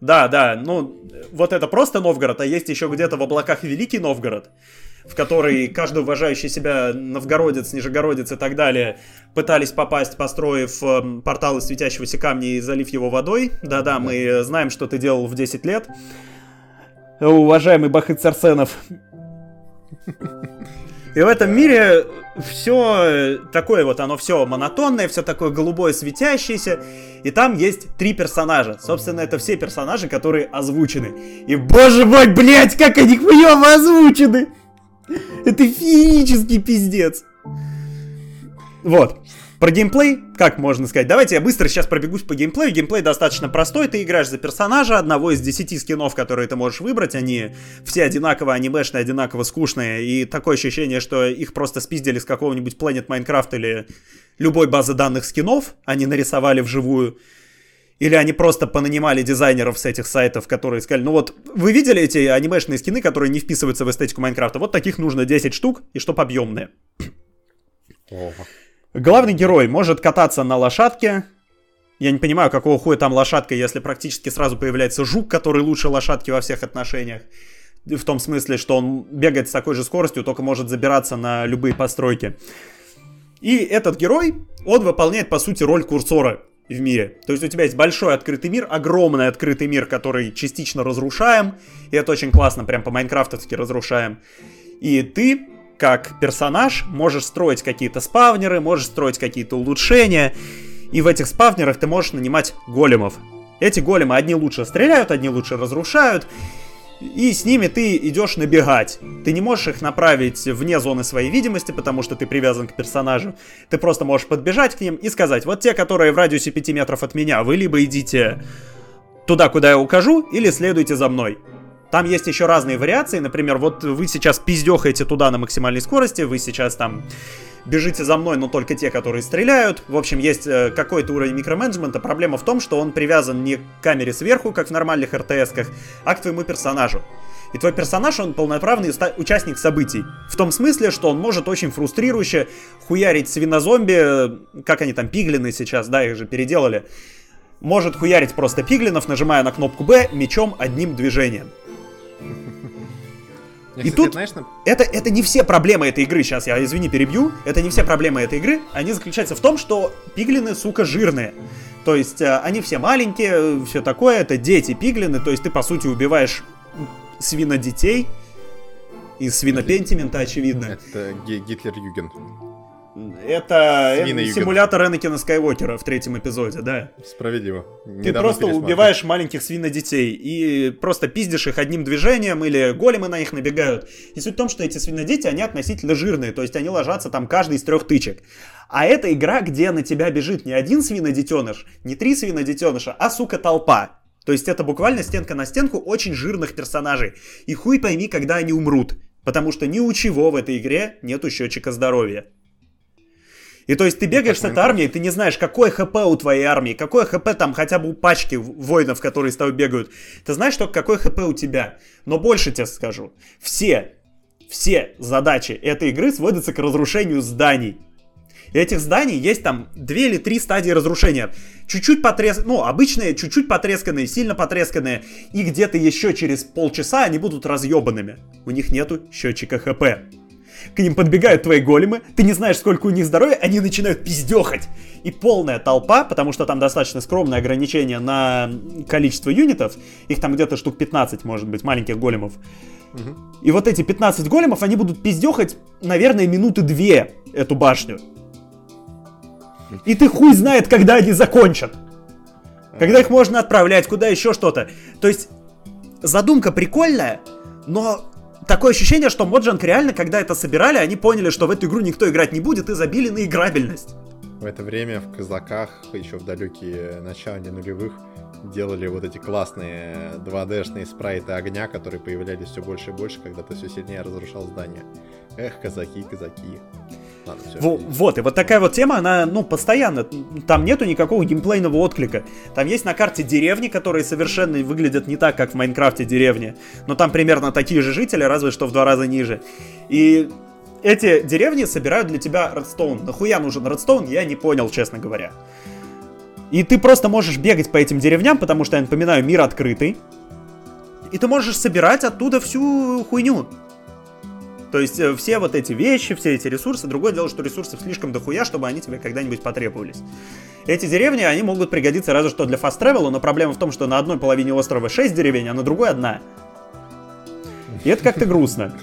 Да, да, ну, вот это просто Новгород, а есть еще где-то в облаках Великий Новгород, в который каждый уважающий себя новгородец, нижегородец и так далее пытались попасть, построив э, портал из светящегося камня и залив его водой. Да-да, мы знаем, что ты делал в 10 лет. Уважаемый Бахыт Сарсенов. И в этом мире все такое вот, оно все монотонное, все такое голубое, светящееся. И там есть три персонажа. Собственно, это все персонажи, которые озвучены. И боже мой, блядь, как они хуёво озвучены! Это феерический пиздец. Вот. Про геймплей, как можно сказать? Давайте я быстро сейчас пробегусь по геймплею. Геймплей достаточно простой. Ты играешь за персонажа, одного из десяти скинов, которые ты можешь выбрать. Они все одинаково анимешные, одинаково скучные. И такое ощущение, что их просто спиздили с какого-нибудь Planet Minecraft или любой базы данных скинов. Они нарисовали вживую. Или они просто понанимали дизайнеров с этих сайтов, которые сказали, ну вот, вы видели эти анимешные скины, которые не вписываются в эстетику Майнкрафта? Вот таких нужно 10 штук, и чтоб объемные. Главный герой может кататься на лошадке. Я не понимаю, какого хуя там лошадка, если практически сразу появляется жук, который лучше лошадки во всех отношениях. В том смысле, что он бегает с такой же скоростью, только может забираться на любые постройки. И этот герой, он выполняет, по сути, роль курсора в мире. То есть у тебя есть большой открытый мир, огромный открытый мир, который частично разрушаем. И это очень классно, прям по-майнкрафтовски разрушаем. И ты как персонаж можешь строить какие-то спавнеры, можешь строить какие-то улучшения, и в этих спавнерах ты можешь нанимать големов. Эти големы одни лучше стреляют, одни лучше разрушают, и с ними ты идешь набегать. Ты не можешь их направить вне зоны своей видимости, потому что ты привязан к персонажу. Ты просто можешь подбежать к ним и сказать, вот те, которые в радиусе 5 метров от меня, вы либо идите туда, куда я укажу, или следуйте за мной. Там есть еще разные вариации, например, вот вы сейчас пиздехаете туда на максимальной скорости, вы сейчас там бежите за мной, но только те, которые стреляют. В общем, есть э, какой-то уровень микроменеджмента. Проблема в том, что он привязан не к камере сверху, как в нормальных РТС-ках, а к твоему персонажу. И твой персонаж, он полноправный участник событий. В том смысле, что он может очень фрустрирующе хуярить свинозомби, как они там, пиглины сейчас, да, их же переделали. Может хуярить просто пиглинов, нажимая на кнопку Б мечом одним движением. И тут знаешь, это, это не все проблемы этой игры, сейчас я, извини, перебью, это не все проблемы этой игры, они заключаются в том, что пиглины, сука, жирные. То есть э, они все маленькие, все такое, это дети пиглины, то есть ты, по сути, убиваешь свинодетей из свинопентимента, очевидно. Это Гитлер-Юген. Это симулятор Энакина Скайуокера в третьем эпизоде, да. Справедливо. Ты просто убиваешь маленьких свинодетей и просто пиздишь их одним движением или големы на них набегают. И суть в том, что эти свинодети, они относительно жирные, то есть они ложатся там каждый из трех тычек. А это игра, где на тебя бежит не один свинодетеныш, не три свинодетеныша, а, сука, толпа. То есть это буквально стенка на стенку очень жирных персонажей. И хуй пойми, когда они умрут. Потому что ни у чего в этой игре нету счетчика здоровья. И то есть ты бегаешь с этой армией, ты не знаешь, какое хп у твоей армии, какое хп там хотя бы у пачки воинов, которые с тобой бегают. Ты знаешь только, какое хп у тебя. Но больше тебе скажу. Все, все задачи этой игры сводятся к разрушению зданий. И этих зданий есть там две или три стадии разрушения. Чуть-чуть потресканные, ну, обычные, чуть-чуть потресканные, сильно потресканные. И где-то еще через полчаса они будут разъебанными. У них нету счетчика хп к ним подбегают твои големы, ты не знаешь, сколько у них здоровья, они начинают пиздехать. И полная толпа, потому что там достаточно скромное ограничение на количество юнитов, их там где-то штук 15, может быть, маленьких големов. Угу. И вот эти 15 големов, они будут пиздехать, наверное, минуты две эту башню. И ты хуй знает, когда они закончат. Когда их можно отправлять, куда еще что-то. То есть задумка прикольная, но такое ощущение, что Моджанг реально, когда это собирали, они поняли, что в эту игру никто играть не будет и забили на играбельность. В это время в казаках, еще в далекие начала нулевых, делали вот эти классные 2D-шные спрайты огня, которые появлялись все больше и больше, когда ты все сильнее разрушал здание. Эх, казаки, казаки. Ладно, все. Во, вот, и вот такая вот тема, она, ну, постоянно. Там нету никакого геймплейного отклика. Там есть на карте деревни, которые совершенно выглядят не так, как в Майнкрафте деревни. Но там примерно такие же жители, разве что в два раза ниже. И эти деревни собирают для тебя редстоун. Нахуя нужен редстоун, я не понял, честно говоря. И ты просто можешь бегать по этим деревням, потому что, я напоминаю, мир открытый. И ты можешь собирать оттуда всю хуйню. То есть э, все вот эти вещи, все эти ресурсы, другое дело, что ресурсов слишком дохуя, чтобы они тебе когда-нибудь потребовались. Эти деревни, они могут пригодиться разве что для фаст но проблема в том, что на одной половине острова 6 деревень, а на другой одна. И это как-то грустно.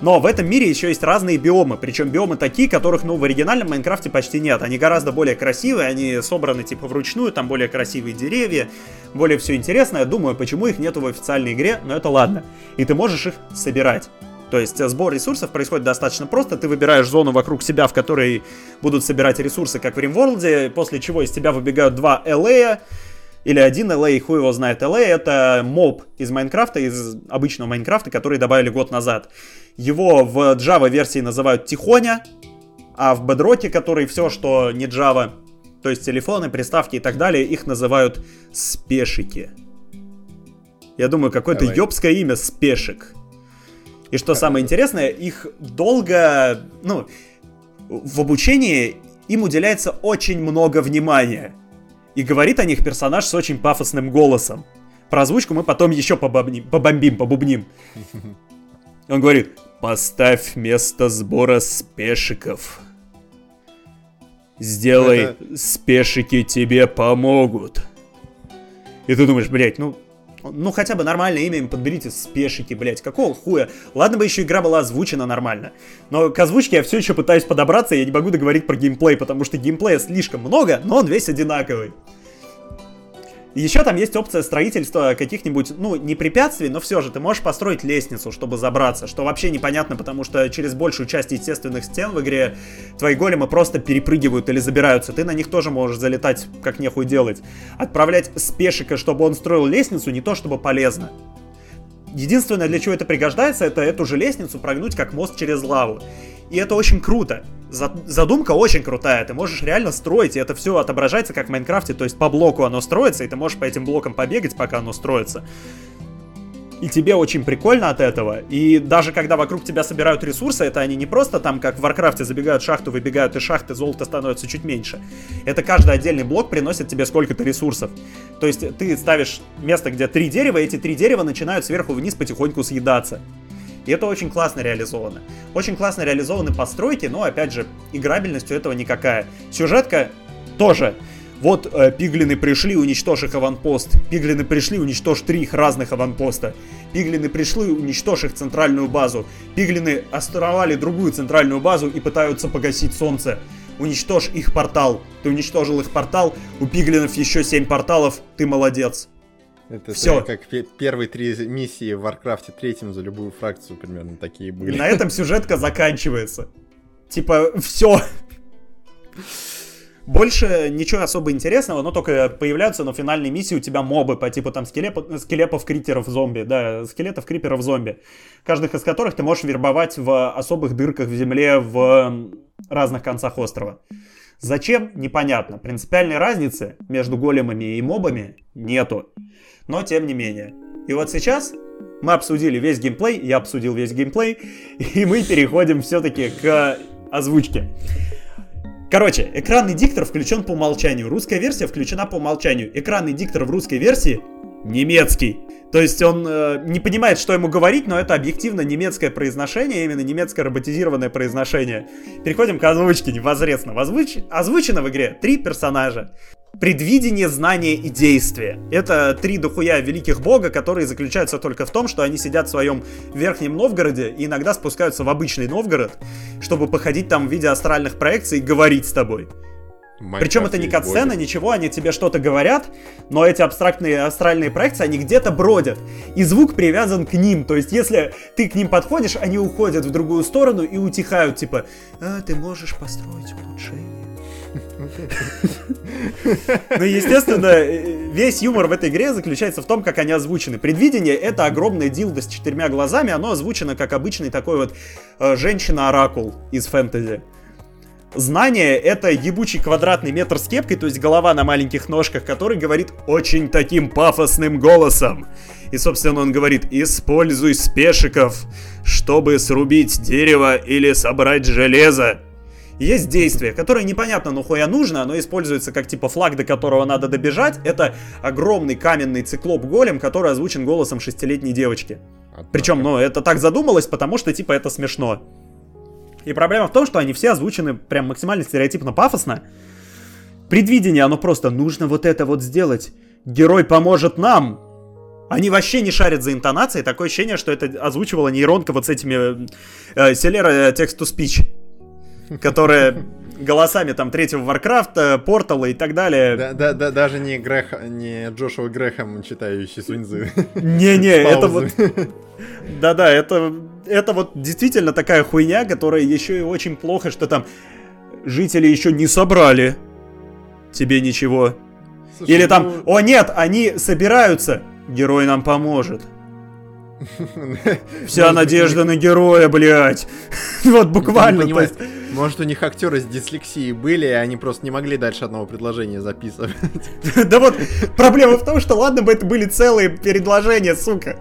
Но в этом мире еще есть разные биомы, причем биомы такие, которых, ну, в оригинальном Майнкрафте почти нет. Они гораздо более красивые, они собраны типа вручную, там более красивые деревья, более все интересное. Думаю, почему их нету в официальной игре, но это ладно. И ты можешь их собирать. То есть сбор ресурсов происходит достаточно просто. Ты выбираешь зону вокруг себя, в которой будут собирать ресурсы, как в RimWorld, после чего из тебя выбегают два LA, или один LA, хуй его знает. LA это моб из Майнкрафта, из обычного Майнкрафта, который добавили год назад. Его в Java версии называют Тихоня, а в Bedrock, который все, что не Java, то есть телефоны, приставки и так далее, их называют спешики. Я думаю, какое-то ёбское имя спешик. И что самое интересное, их долго, ну, в обучении им уделяется очень много внимания. И говорит о них персонаж с очень пафосным голосом. Про озвучку мы потом еще побомбим, побомбим, побубним. Он говорит, поставь место сбора спешиков. Сделай, Это... спешики тебе помогут. И ты думаешь, блять, ну ну, хотя бы нормальное имя им подберите спешики, блять, какого хуя? Ладно бы еще игра была озвучена нормально. Но к озвучке я все еще пытаюсь подобраться, и я не могу договорить про геймплей, потому что геймплея слишком много, но он весь одинаковый. Еще там есть опция строительства каких-нибудь, ну, не препятствий, но все же ты можешь построить лестницу, чтобы забраться, что вообще непонятно, потому что через большую часть естественных стен в игре твои големы просто перепрыгивают или забираются. Ты на них тоже можешь залетать, как нехуй делать. Отправлять спешика, чтобы он строил лестницу, не то чтобы полезно. Единственное, для чего это пригождается, это эту же лестницу прогнуть как мост через лаву. И это очень круто. Задумка очень крутая. Ты можешь реально строить, и это все отображается как в Майнкрафте. То есть по блоку оно строится, и ты можешь по этим блокам побегать, пока оно строится. И тебе очень прикольно от этого. И даже когда вокруг тебя собирают ресурсы, это они не просто там, как в Варкрафте, забегают в шахту, выбегают из шахты, золото становится чуть меньше. Это каждый отдельный блок приносит тебе сколько-то ресурсов. То есть ты ставишь место, где три дерева, и эти три дерева начинают сверху вниз потихоньку съедаться. И это очень классно реализовано. Очень классно реализованы постройки, но, опять же, играбельность у этого никакая. Сюжетка тоже. Вот э, пиглины пришли, уничтожь их аванпост. Пиглины пришли, уничтожь три их разных аванпоста. Пиглины пришли, уничтожь их центральную базу. Пиглины островали другую центральную базу и пытаются погасить солнце. Уничтожь их портал. Ты уничтожил их портал, у пиглинов еще семь порталов, ты молодец. Это все. как первые три миссии в Варкрафте третьем за любую фракцию примерно такие были. И на этом сюжетка заканчивается. Типа, все. Больше ничего особо интересного, но только появляются на финальной миссии у тебя мобы по типу там скелеп, скелепов, критеров, зомби, да, скелетов, криперов, зомби. Каждых из которых ты можешь вербовать в особых дырках в земле в разных концах острова. Зачем? Непонятно. Принципиальной разницы между големами и мобами нету но тем не менее. И вот сейчас мы обсудили весь геймплей, я обсудил весь геймплей, и мы переходим все-таки к озвучке. Короче, экранный диктор включен по умолчанию. Русская версия включена по умолчанию. Экранный диктор в русской версии немецкий. То есть он э, не понимает, что ему говорить, но это объективно немецкое произношение, именно немецкое роботизированное произношение. Переходим к озвучке непосредственно. Озвуч... Озвучено в игре три персонажа. Предвидение, знание и действие. Это три дохуя великих бога, которые заключаются только в том, что они сидят в своем верхнем Новгороде и иногда спускаются в обычный Новгород, чтобы походить там в виде астральных проекций и говорить с тобой. Майнкрафт Причем это не катсцена, ничего, они тебе что-то говорят, но эти абстрактные астральные проекции, они где-то бродят. И звук привязан к ним. То есть, если ты к ним подходишь, они уходят в другую сторону и утихают, типа, а, ты можешь построить улучшение. Ну, естественно, весь юмор в этой игре заключается в том, как они озвучены. Предвидение — это огромное дилдо с четырьмя глазами, оно озвучено как обычный такой вот э, женщина-оракул из фэнтези. Знание — это ебучий квадратный метр с кепкой, то есть голова на маленьких ножках, который говорит очень таким пафосным голосом. И, собственно, он говорит, используй спешиков, чтобы срубить дерево или собрать железо. Есть действие, которое непонятно нахуя нужно, оно используется как типа флаг, до которого надо добежать. Это огромный каменный циклоп-голем, который озвучен голосом шестилетней девочки. Однако. Причем, ну, это так задумалось, потому что, типа, это смешно. И проблема в том, что они все озвучены прям максимально стереотипно пафосно. Предвидение, оно просто нужно вот это вот сделать. Герой поможет нам. Они вообще не шарят за интонацией. Такое ощущение, что это озвучивала нейронка вот с этими э, Селера текст-to-speech, которая голосами там третьего Варкрафта, Портала и так далее. Да, да, да, даже не, Грех, не Джошуа Грэхэм, читающий Суньзы. Не-не, это вот... Да-да, это, это вот действительно такая хуйня, которая еще и очень плохо, что там жители еще не собрали тебе ничего. Слушай, Или там, ну... о нет, они собираются, герой нам поможет. Вся надежда на героя, блядь. Вот буквально. Может, у них актеры с дислексией были, и они просто не могли дальше одного предложения записывать. Да вот, проблема в том, что ладно бы это были целые предложения, сука.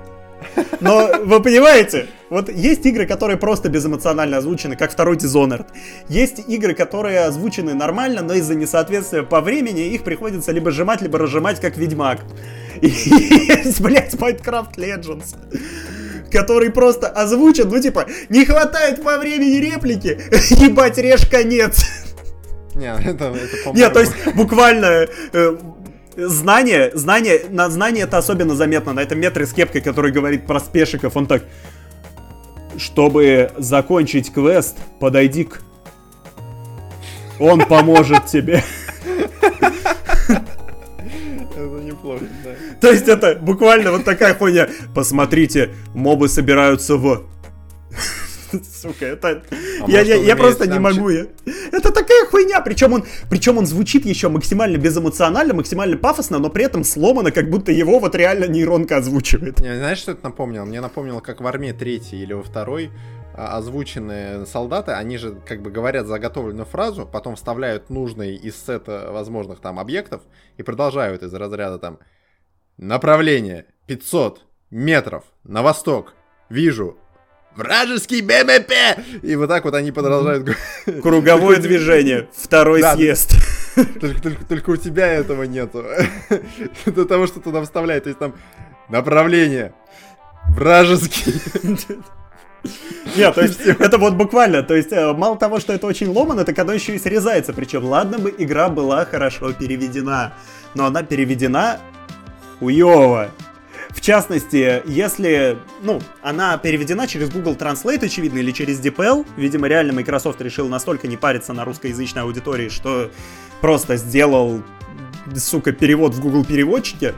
Но вы понимаете, вот есть игры, которые просто безэмоционально озвучены, как второй Dishonored. Есть игры, которые озвучены нормально, но из-за несоответствия по времени их приходится либо сжимать, либо разжимать, как Ведьмак. И есть, блядь, Minecraft Legends который просто озвучен, ну типа, не хватает по времени реплики, ебать, режь конец. Не, это, это Нет, то есть буквально э, знание, знание, на знание это особенно заметно, на этом метре с кепкой, который говорит про спешиков, он так, чтобы закончить квест, подойди к... Он поможет тебе. Неплохо, да. То есть это буквально вот такая хуйня. Посмотрите, мобы собираются в Сука, это... А я, я, я просто не могу. Я... Это такая хуйня. Причем он, причем он звучит еще максимально безэмоционально, максимально пафосно, но при этом сломано, как будто его вот реально нейронка озвучивает. Не, знаешь, что это напомнило? Мне напомнило, как в армии третьей или во второй озвученные солдаты, они же как бы говорят заготовленную фразу, потом вставляют нужный из сета возможных там объектов и продолжают из разряда там направление 500 метров на восток. Вижу вражеский БМП! И вот так вот они продолжают... Круговое движение, второй съезд. Только, только, только у тебя этого нету. До того, что туда вставляет. То есть там направление вражеский. Нет, то есть это вот буквально, то есть э, мало того, что это очень ломано, так оно еще и срезается. Причем, ладно бы игра была хорошо переведена, но она переведена хуёво. В частности, если, ну, она переведена через Google Translate, очевидно, или через DeepL, видимо, реально Microsoft решил настолько не париться на русскоязычной аудитории, что просто сделал, сука, перевод в Google переводчике,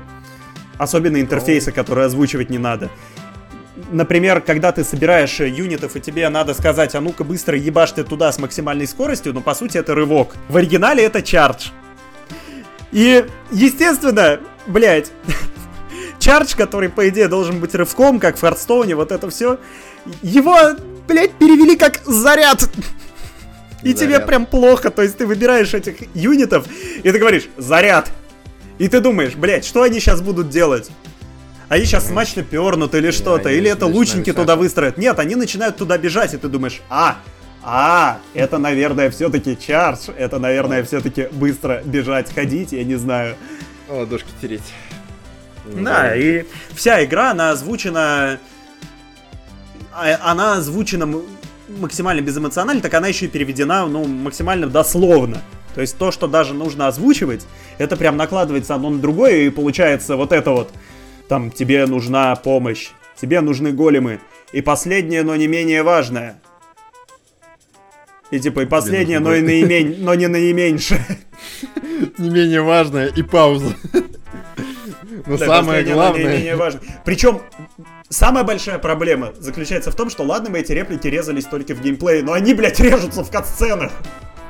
особенно интерфейсы, которые озвучивать не надо. Например, когда ты собираешь юнитов, и тебе надо сказать, а ну-ка быстро ебашь ты туда с максимальной скоростью, но по сути это рывок. В оригинале это чардж. И, естественно, блядь, чардж, который, по идее, должен быть рывком, как в Хардстоуне, вот это все, его, блядь, перевели как заряд. И заряд. тебе прям плохо, то есть ты выбираешь этих юнитов, и ты говоришь, заряд. И ты думаешь, блядь, что они сейчас будут делать? Они сейчас смачно пернут или что-то, или это лучники туда выстроят. Нет, они начинают туда бежать, и ты думаешь, а, а, это, наверное, все-таки чардж, это, наверное, все-таки быстро бежать, ходить, я не знаю. Ладошки тереть. Да, и вся игра, она озвучена... А, она озвучена максимально безэмоционально, так она еще и переведена, ну, максимально дословно. То есть то, что даже нужно озвучивать, это прям накладывается одно на другое, и получается вот это вот, там, тебе нужна помощь, тебе нужны големы. И последнее, но не менее важное. И типа, и последнее, но, и наимен... но не наименьшее. Не менее важное и пауза. Но да, самое главное... Не, важно. Причем самая большая проблема заключается в том, что ладно бы эти реплики резались только в геймплее, но они, блядь, режутся в катсценах.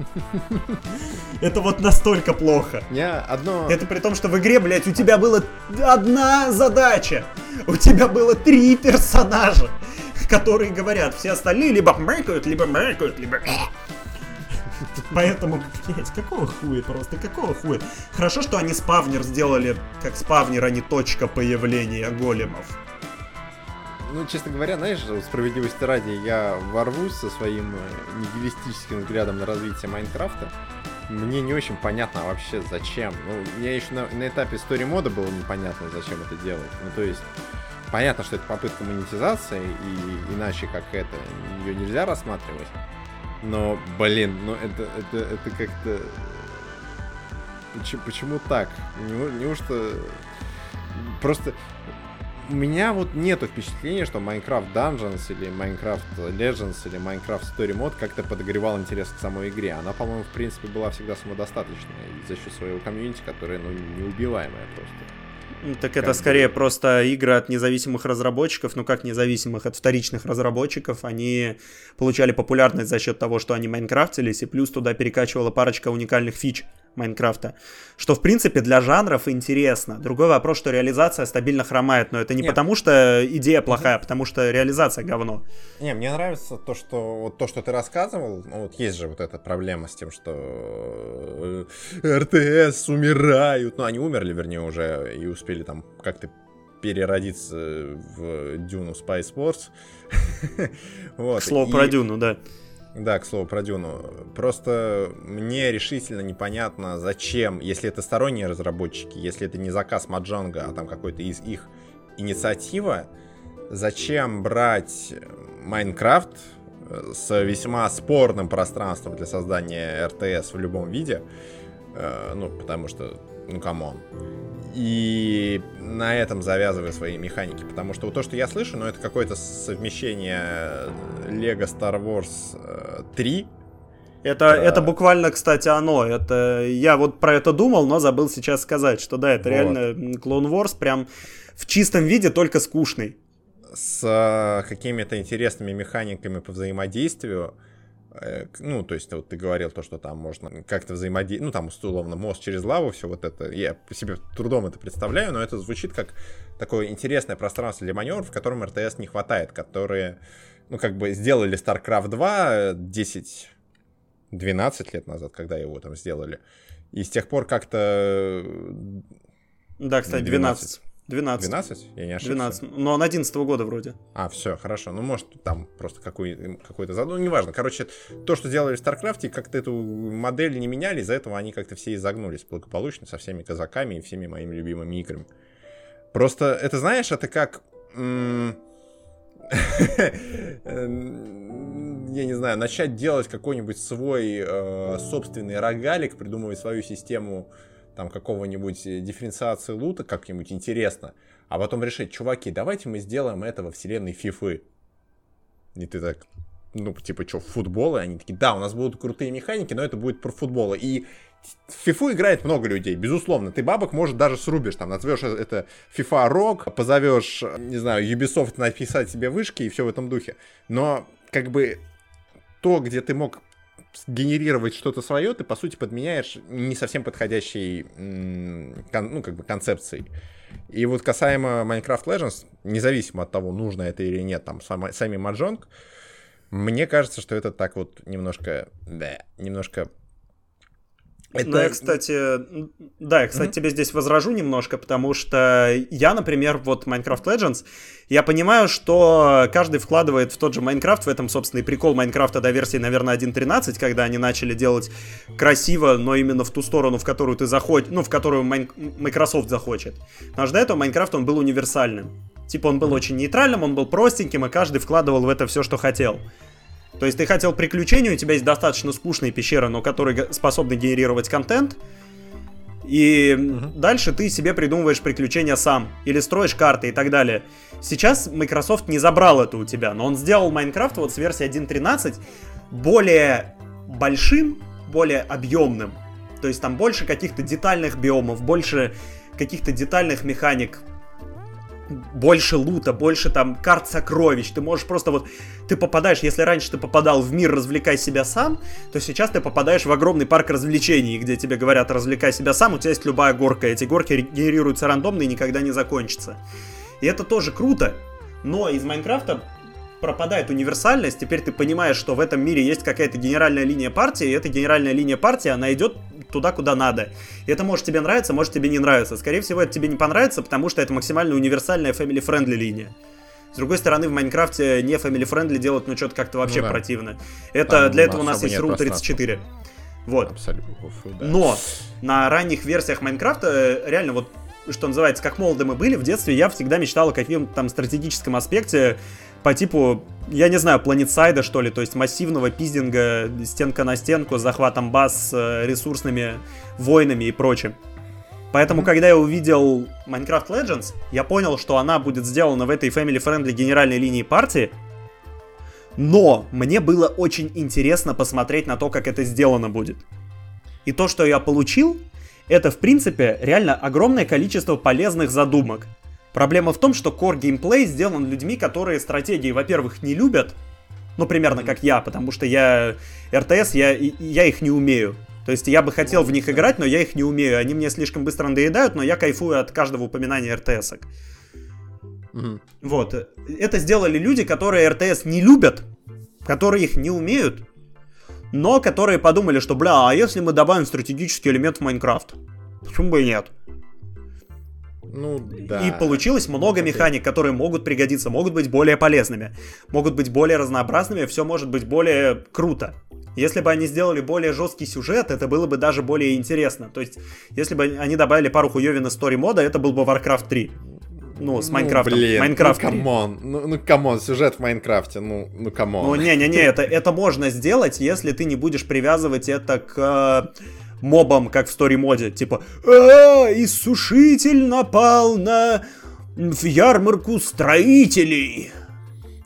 Это вот настолько плохо. Не, одно... Это при том, что в игре, блядь, у тебя была одна задача. У тебя было три персонажа, которые говорят. Все остальные либо мэркают, либо мэркают, либо... Поэтому, блять, какого хуя просто, какого хуя? Хорошо, что они спавнер сделали как спавнер, а не точка появления големов. Ну, честно говоря, знаешь, справедливости ради, я ворвусь со своим э, нигилистическим взглядом на развитие Майнкрафта. Мне не очень понятно вообще зачем. Ну, мне еще на, на этапе истории мода было непонятно, зачем это делать. Ну, то есть, понятно, что это попытка монетизации, и иначе как это, ее нельзя рассматривать. Но, блин, ну это, это, это как-то... Почему, почему так? Не, неужто... Просто... у меня вот нету впечатления, что Minecraft Dungeons или Minecraft Legends или Minecraft Story Mode как-то подогревал интерес к самой игре. Она, по-моему, в принципе, была всегда самодостаточной за счет своего комьюнити, которое, ну, неубиваемое просто. Так это скорее бы... просто игры от независимых разработчиков, ну как независимых, от вторичных разработчиков. Они получали популярность за счет того, что они майнкрафтились, и плюс туда перекачивала парочка уникальных фич. Майнкрафта. Что, в принципе, для жанров интересно. Другой вопрос, что реализация стабильно хромает, но это не Нет. потому, что идея плохая, а потому что реализация говно. Не, мне нравится то, что вот то, что ты рассказывал. Ну, вот есть же вот эта проблема с тем, что э, РТС умирают. Ну, они умерли, вернее, уже и успели там как-то переродиться в Дюну Spice Wars. вот. И... про Дюну, да. Да, к слову про Дюну. Просто мне решительно непонятно, зачем, если это сторонние разработчики, если это не заказ Маджанга, а там какой-то из их инициатива, зачем брать Майнкрафт э, с весьма спорным пространством для создания РТС в любом виде, э, ну, потому что, ну, come on, и на этом завязываю свои механики, потому что вот то, что я слышу, ну, это какое-то совмещение Lego Star Wars 3 э, это, да. это буквально, кстати, оно. Это я вот про это думал, но забыл сейчас сказать, что да, это вот. реально Clone Wars прям в чистом виде, только скучный. С э, какими-то интересными механиками по взаимодействию. Э, ну, то есть, вот ты говорил то, что там можно как-то взаимодействовать, ну, там, условно, мост через лаву, все вот это, я себе трудом это представляю, но это звучит как такое интересное пространство для маневров, в котором РТС не хватает, которые, ну, как бы сделали StarCraft 2 10 12 лет назад, когда его там сделали. И с тех пор как-то... Да, кстати, 12. 12. 12. 12? Я не ошибся. 12. Но он 11 -го года вроде. А, все, хорошо. Ну, может, там просто какой, какой-то зад... Ну, неважно. Короче, то, что сделали в StarCraft, как-то эту модель не меняли, из-за этого они как-то все изогнулись благополучно со всеми казаками и всеми моими любимыми играми. Просто, это знаешь, это как... я не знаю, начать делать какой-нибудь свой э, собственный рогалик, придумывать свою систему там какого-нибудь э, дифференциации лута как-нибудь интересно, а потом решить, чуваки, давайте мы сделаем это во вселенной Фифы. И ты так, ну, типа, что, футболы? Они такие, да, у нас будут крутые механики, но это будет про футболы. И в фифу играет много людей, безусловно. Ты бабок, может, даже срубишь, там, назовешь это FIFA Rock, позовешь, не знаю, Ubisoft написать себе вышки и все в этом духе. Но, как бы, то, где ты мог генерировать что-то свое, ты, по сути, подменяешь не совсем подходящей, ну, как бы, концепцией. И вот касаемо Minecraft Legends, независимо от того, нужно это или нет, там, сами Маджонг, мне кажется, что это так вот немножко, да, немножко это... Ну, я, кстати, да, я, кстати, mm-hmm. тебе здесь возражу немножко, потому что я, например, вот Minecraft Legends, я понимаю, что каждый вкладывает в тот же Minecraft, в этом, собственно, и прикол Майнкрафта до версии, наверное, 1.13, когда они начали делать красиво, но именно в ту сторону, в которую ты заходишь, ну, в которую Microsoft захочет. Потому что до этого Майнкрафт, он был универсальным. Типа он был очень нейтральным, он был простеньким, и каждый вкладывал в это все, что хотел. То есть ты хотел приключений, у тебя есть достаточно скучные пещеры, но которые способны генерировать контент. И угу. дальше ты себе придумываешь приключения сам. Или строишь карты и так далее. Сейчас Microsoft не забрал это у тебя, но он сделал Minecraft вот с версии 1.13 более большим, более объемным. То есть там больше каких-то детальных биомов, больше каких-то детальных механик, больше лута, больше там карт сокровищ. Ты можешь просто вот... Ты попадаешь, если раньше ты попадал в мир «развлекай себя сам», то сейчас ты попадаешь в огромный парк развлечений, где тебе говорят «развлекай себя сам», у тебя есть любая горка. Эти горки генерируются рандомно и никогда не закончатся. И это тоже круто, но из Майнкрафта пропадает универсальность, теперь ты понимаешь, что в этом мире есть какая-то генеральная линия партии, и эта генеральная линия партии, она идет туда, куда надо. И это может тебе нравиться, может тебе не нравиться. Скорее всего, это тебе не понравится, потому что это максимально универсальная family-friendly линия. С другой стороны, в Майнкрафте не family-friendly делать, ну, что-то как-то вообще ну, да. противно. Это Там для этого у нас есть Rule 34. Вот. Абсолютно. Да. Но на ранних версиях Майнкрафта э, реально вот что называется, как молоды мы были, в детстве я всегда мечтал о каком-то там стратегическом аспекте, по типу, я не знаю, планетсайда, что ли, то есть массивного пиздинга стенка на стенку с захватом баз, э, ресурсными войнами и прочим. Поэтому, mm-hmm. когда я увидел Minecraft Legends, я понял, что она будет сделана в этой family-friendly генеральной линии партии. Но мне было очень интересно посмотреть на то, как это сделано будет. И то, что я получил, это, в принципе, реально огромное количество полезных задумок. Проблема в том, что core геймплей сделан людьми, которые стратегии, во-первых, не любят, ну, примерно как я, потому что я РТС, я, я их не умею. То есть я бы хотел в них играть, но я их не умею. Они мне слишком быстро надоедают, но я кайфую от каждого упоминания. Угу. Вот. Это сделали люди, которые РТС не любят, которые их не умеют, но которые подумали, что, бля, а если мы добавим стратегический элемент в Майнкрафт? Почему бы и нет? Ну, да. И получилось много механик, которые могут пригодиться, могут быть более полезными, могут быть более разнообразными, все может быть более круто. Если бы они сделали более жесткий сюжет, это было бы даже более интересно. То есть, если бы они добавили пару хуёвин из стори-мода, это был бы Warcraft 3. Ну, с Майнкрафтом. Ну, блин, Майнкрафт ну, come on. Ну, ну, come on, сюжет в Майнкрафте, ну, ну, come on. Ну, не-не-не, это, это можно сделать, если ты не будешь привязывать это к мобам, как в story mode. Типа, а, иссушитель напал на в ярмарку строителей.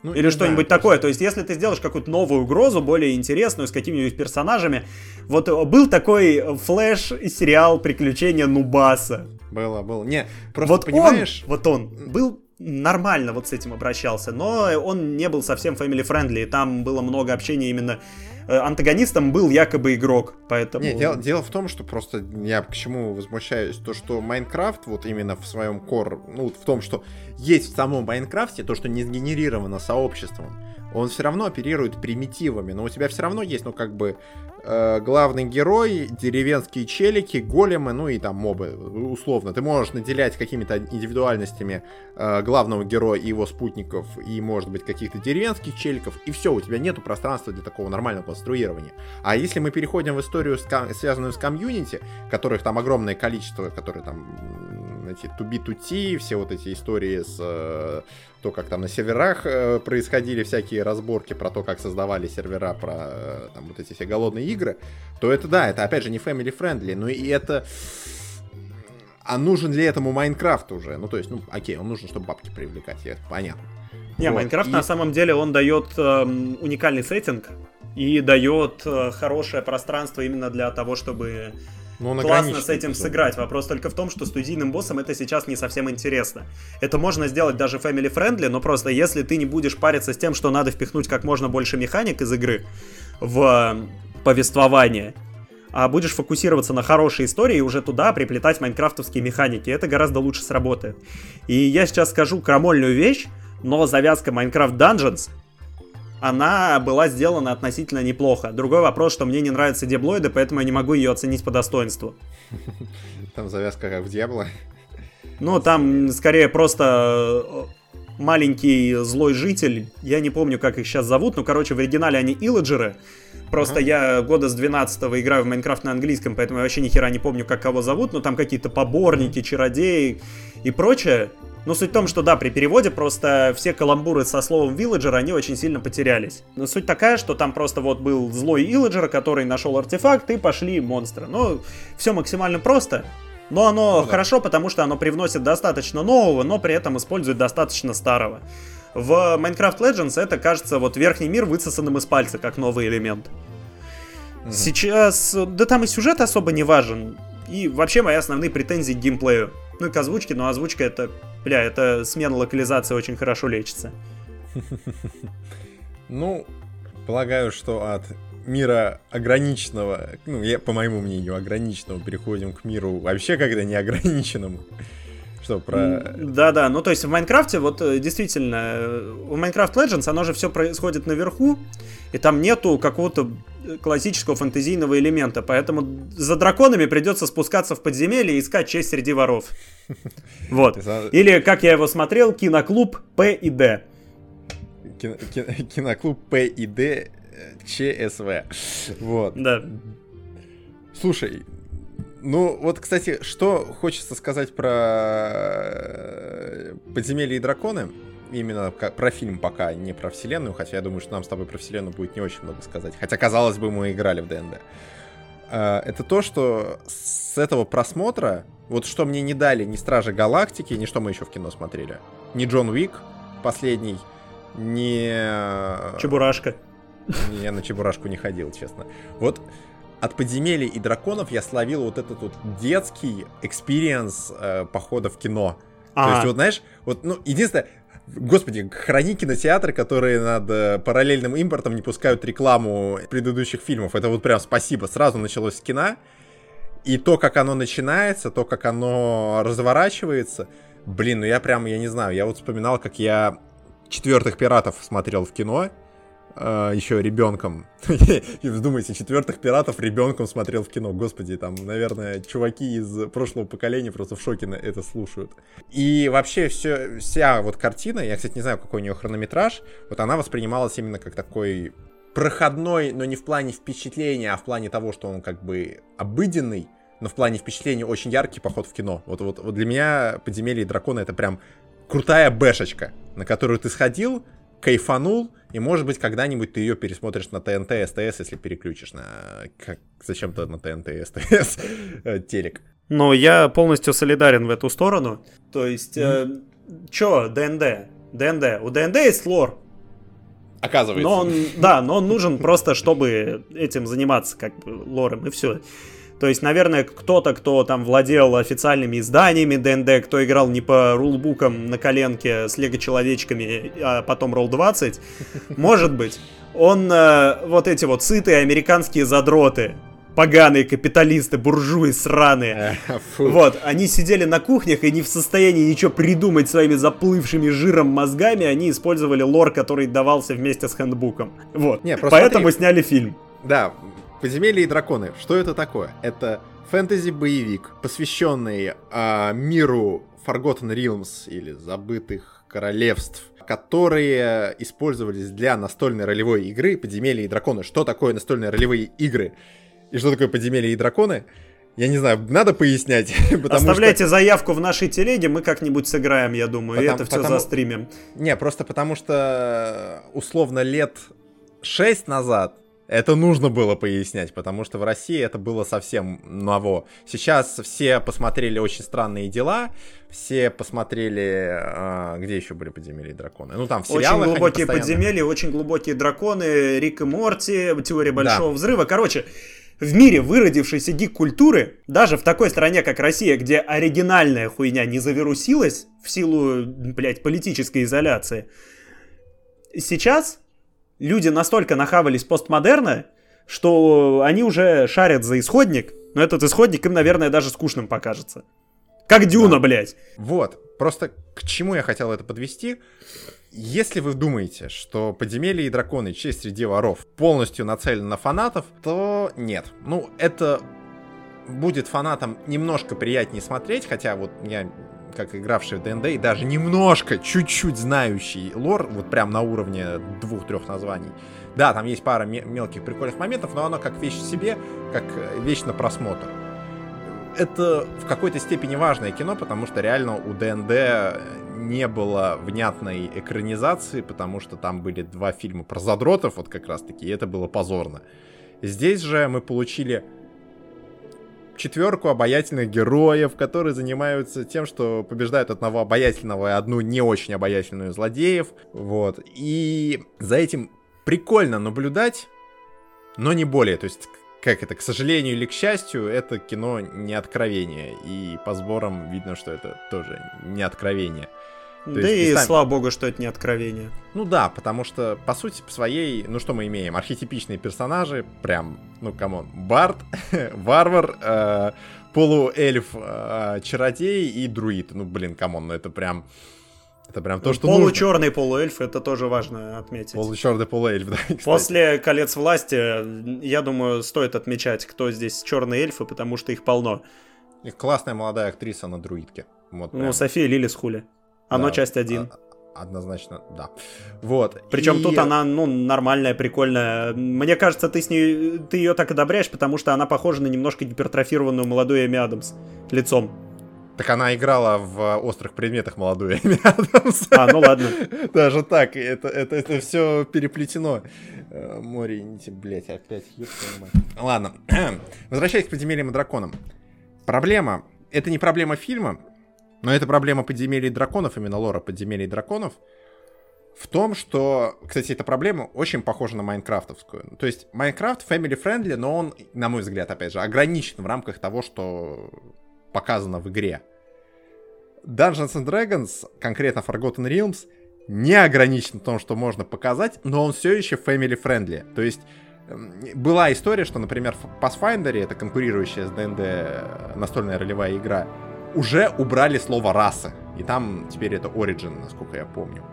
Ну, Или что-нибудь да, такое. То есть, если ты сделаешь какую-то новую угрозу, более интересную, с какими-нибудь персонажами. Вот э, был такой флэш-сериал «Приключения Нубаса». Было, было. Не, просто вот понимаешь... Он, вот он был нормально вот с этим обращался, но он не был совсем family-friendly, там было много общения именно Э, антагонистом был якобы игрок, поэтому... Не, дело, дело в том, что просто я к чему возмущаюсь, то, что Майнкрафт вот именно в своем core, ну, в том, что есть в самом Майнкрафте то, что не сгенерировано сообществом, он все равно оперирует примитивами, но у тебя все равно есть, ну, как бы, э, главный герой, деревенские челики, големы, ну и там мобы, условно. Ты можешь наделять какими-то индивидуальностями э, главного героя и его спутников, и, может быть, каких-то деревенских челиков, и все, у тебя нету пространства для такого нормального конструирования. А если мы переходим в историю, связанную с комьюнити, которых там огромное количество, которые там эти to be to t, все вот эти истории с э, то, как там на серверах э, происходили всякие разборки про то, как создавали сервера, про э, там вот эти все голодные игры, то это да, это опять же не family friendly, но и это... А нужен ли этому Майнкрафт уже? Ну, то есть, ну, окей, он нужен, чтобы бабки привлекать, это понятно. Не, вот. Майнкрафт и... на самом деле он дает э, уникальный сеттинг и дает э, хорошее пространство именно для того, чтобы ну, классно с этим эпизод. сыграть. Вопрос только в том, что студийным боссам это сейчас не совсем интересно. Это можно сделать даже family friendly, но просто если ты не будешь париться с тем, что надо впихнуть как можно больше механик из игры в повествование, а будешь фокусироваться на хорошей истории и уже туда приплетать майнкрафтовские механики. Это гораздо лучше сработает. И я сейчас скажу крамольную вещь, но завязка Minecraft Dungeons она была сделана относительно неплохо. Другой вопрос, что мне не нравятся диаблоиды, поэтому я не могу ее оценить по достоинству. Там завязка как в Диабло. Ну, там скорее просто э, маленький злой житель. Я не помню, как их сейчас зовут, но, короче, в оригинале они Илладжеры. Просто uh-huh. я года с 12 играю в Майнкрафт на английском, поэтому я вообще ни хера не помню, как кого зовут, но там какие-то поборники, чародеи и прочее. Но суть в том, что да, при переводе просто все каламбуры со словом вилледжер, они очень сильно потерялись. Но суть такая, что там просто вот был злой вилледжер, который нашел артефакт, и пошли монстры. Ну, все максимально просто. Но оно ну, хорошо, потому что оно привносит достаточно нового, но при этом использует достаточно старого. В Minecraft Legends это кажется вот верхний мир высосанным из пальца, как новый элемент. Угу. Сейчас, да там и сюжет особо не важен. И вообще мои основные претензии к геймплею. Ну и к озвучке, но озвучка это, бля, это смена локализации очень хорошо лечится. Ну, полагаю, что от мира ограниченного, ну, я, по моему мнению, ограниченного, переходим к миру вообще когда неограниченному. Что, про... Да-да, ну то есть в Майнкрафте, вот э, действительно, э, в Minecraft Legends оно же все происходит наверху, и там нету какого-то э, классического фэнтезийного элемента, поэтому за драконами придется спускаться в подземелье и искать честь среди воров. Вот. Или, как я его смотрел, киноклуб П и Д. Киноклуб П и Д ЧСВ. Вот. Да. Слушай, ну, вот, кстати, что хочется сказать про э, «Подземелье и драконы», именно про фильм пока, не про вселенную, хотя я думаю, что нам с тобой про вселенную будет не очень много сказать. Хотя, казалось бы, мы играли в ДНД. Э, это то, что с этого просмотра Вот что мне не дали ни Стражи Галактики, ни что мы еще в кино смотрели. Ни Джон Уик последний, ни... э, Чебурашка. Я на Чебурашку не ходил, честно. Вот от подземелий и драконов я словил вот этот вот детский experience э, похода в кино. То А. есть, вот знаешь, вот, ну, единственное, Господи, храни кинотеатры, которые над э, параллельным импортом не пускают рекламу предыдущих фильмов. Это вот прям спасибо. Сразу началось с кино. И то, как оно начинается, то, как оно разворачивается. Блин, ну я прям, я не знаю, я вот вспоминал, как я четвертых пиратов смотрел в кино. Э, еще ребенком. И вдумайте, четвертых пиратов ребенком смотрел в кино. Господи, там, наверное, чуваки из прошлого поколения просто в шоке на это слушают. И вообще все, вся вот картина, я, кстати, не знаю, какой у нее хронометраж, вот она воспринималась именно как такой проходной, но не в плане впечатления, а в плане того, что он как бы обыденный, но в плане впечатления очень яркий поход в кино. Вот, вот, вот для меня «Подземелье и драконы» — это прям крутая бэшечка, на которую ты сходил, кайфанул, и, может быть, когда-нибудь ты ее пересмотришь на ТНТ, СТС, если переключишь на... Как... Зачем-то на ТНТ, СТС э, телек. Но я полностью солидарен в эту сторону. То есть, э, чё, ДНД? ДНД. У ДНД есть лор. Оказывается. Но он, да, но он нужен просто, чтобы этим заниматься, как бы, лором, и все. То есть, наверное, кто-то, кто там владел официальными изданиями ДНД, кто играл не по рулбукам на коленке с лего-человечками, а потом ролл 20, может быть, он э, вот эти вот сытые американские задроты, поганые капиталисты, буржуи сраные, Э, вот, они сидели на кухнях и не в состоянии ничего придумать своими заплывшими жиром мозгами, они использовали лор, который давался вместе с хэндбуком. Вот. Не, просто Поэтому смотри. сняли фильм. Да, «Подземелье и драконы». Что это такое? Это фэнтези-боевик, посвященный а, миру Forgotten Realms или Забытых Королевств, которые использовались для настольной ролевой игры «Подземелье и драконы». Что такое настольные ролевые игры? И что такое «Подземелье и драконы»? Я не знаю, надо пояснять, Оставляйте заявку в нашей телеге, мы как-нибудь сыграем, я думаю, и Потому- это все потому- застримим. что... Не, просто потому что, условно, лет 6 назад это нужно было пояснять, потому что в России это было совсем ново. Сейчас все посмотрели «Очень странные дела», все посмотрели... а, где еще были «Подземелья и драконы»? Ну, там в Очень сериалах они глубокие постоянно- подземелья, очень глубокие драконы, Рик и Морти, теория большого взрыва. Короче, в мире выродившейся гик-культуры, даже в такой стране, как Россия, где оригинальная хуйня не завирусилась в силу, блядь, политической изоляции, сейчас люди настолько нахавались постмодерна, что они уже шарят за исходник, но этот исходник им, наверное, даже скучным покажется. Как Дюна, блядь. Вот, просто к чему я хотел это подвести. Если вы думаете, что «Подземелье и драконы. Честь среди воров» полностью нацелен на фанатов, то нет. Ну, это будет фанатам немножко приятнее смотреть, хотя вот я, как игравший в ДНД, и даже немножко, чуть-чуть знающий лор, вот прям на уровне двух-трех названий, да, там есть пара ме- мелких прикольных моментов, но оно как вещь в себе, как э, вещь на просмотр это в какой-то степени важное кино, потому что реально у ДНД не было внятной экранизации, потому что там были два фильма про задротов, вот как раз таки, и это было позорно. Здесь же мы получили четверку обаятельных героев, которые занимаются тем, что побеждают одного обаятельного и одну не очень обаятельную злодеев. Вот. И за этим прикольно наблюдать, но не более. То есть, как это, к сожалению или к счастью, это кино не откровение. И по сборам видно, что это тоже не откровение. То Да есть и местами- слава богу, что это не откровение. Ну да, потому что, по сути своей, ну что мы имеем? Архетипичные персонажи, прям, ну come on, Барт, Варвар, э, полуэльф, э, чародей и друид. Ну блин, come on, ну это прям, это прям то, что нужно. Получерный полуэльф, это тоже важно отметить. Получерный полуэльф, да. кстати. После колец власти, я думаю, стоит отмечать, кто здесь черные эльфы, потому что их полно. И классная молодая актриса на друидке. Вот Ну, София Лилис хули. «Оно», да, часть один. а- Однозначно, да. Вот. Причем и- тут она, ну, нормальная, прикольная. Мне кажется, ты с ней, ты ее так одобряешь, потому что она похожа на немножко гипертрофированную молодую Эми Адамс лицом. Так она играла в острых предметах молодую Эми Адамс. А, ну ладно. Даже так, это, это, это все переплетено. Э, Море, блять, опять. Ладно, возвращаясь к подземельям и драконам. Проблема это не проблема фильма, но это проблема подземелий драконов, именно лора подземелий драконов, в том, что, кстати, эта проблема очень похожа на майнкрафтовскую. То есть Майнкрафт family friendly, но он, на мой взгляд, опять же, ограничен в рамках того, что показано в игре. Dungeons and Dragons, конкретно Forgotten Realms, не ограничен в том, что можно показать, но он все еще family friendly. То есть была история, что, например, в Pathfinder, это конкурирующая с D&D настольная ролевая игра, уже убрали слово расы. И там теперь это Origin, насколько я помню.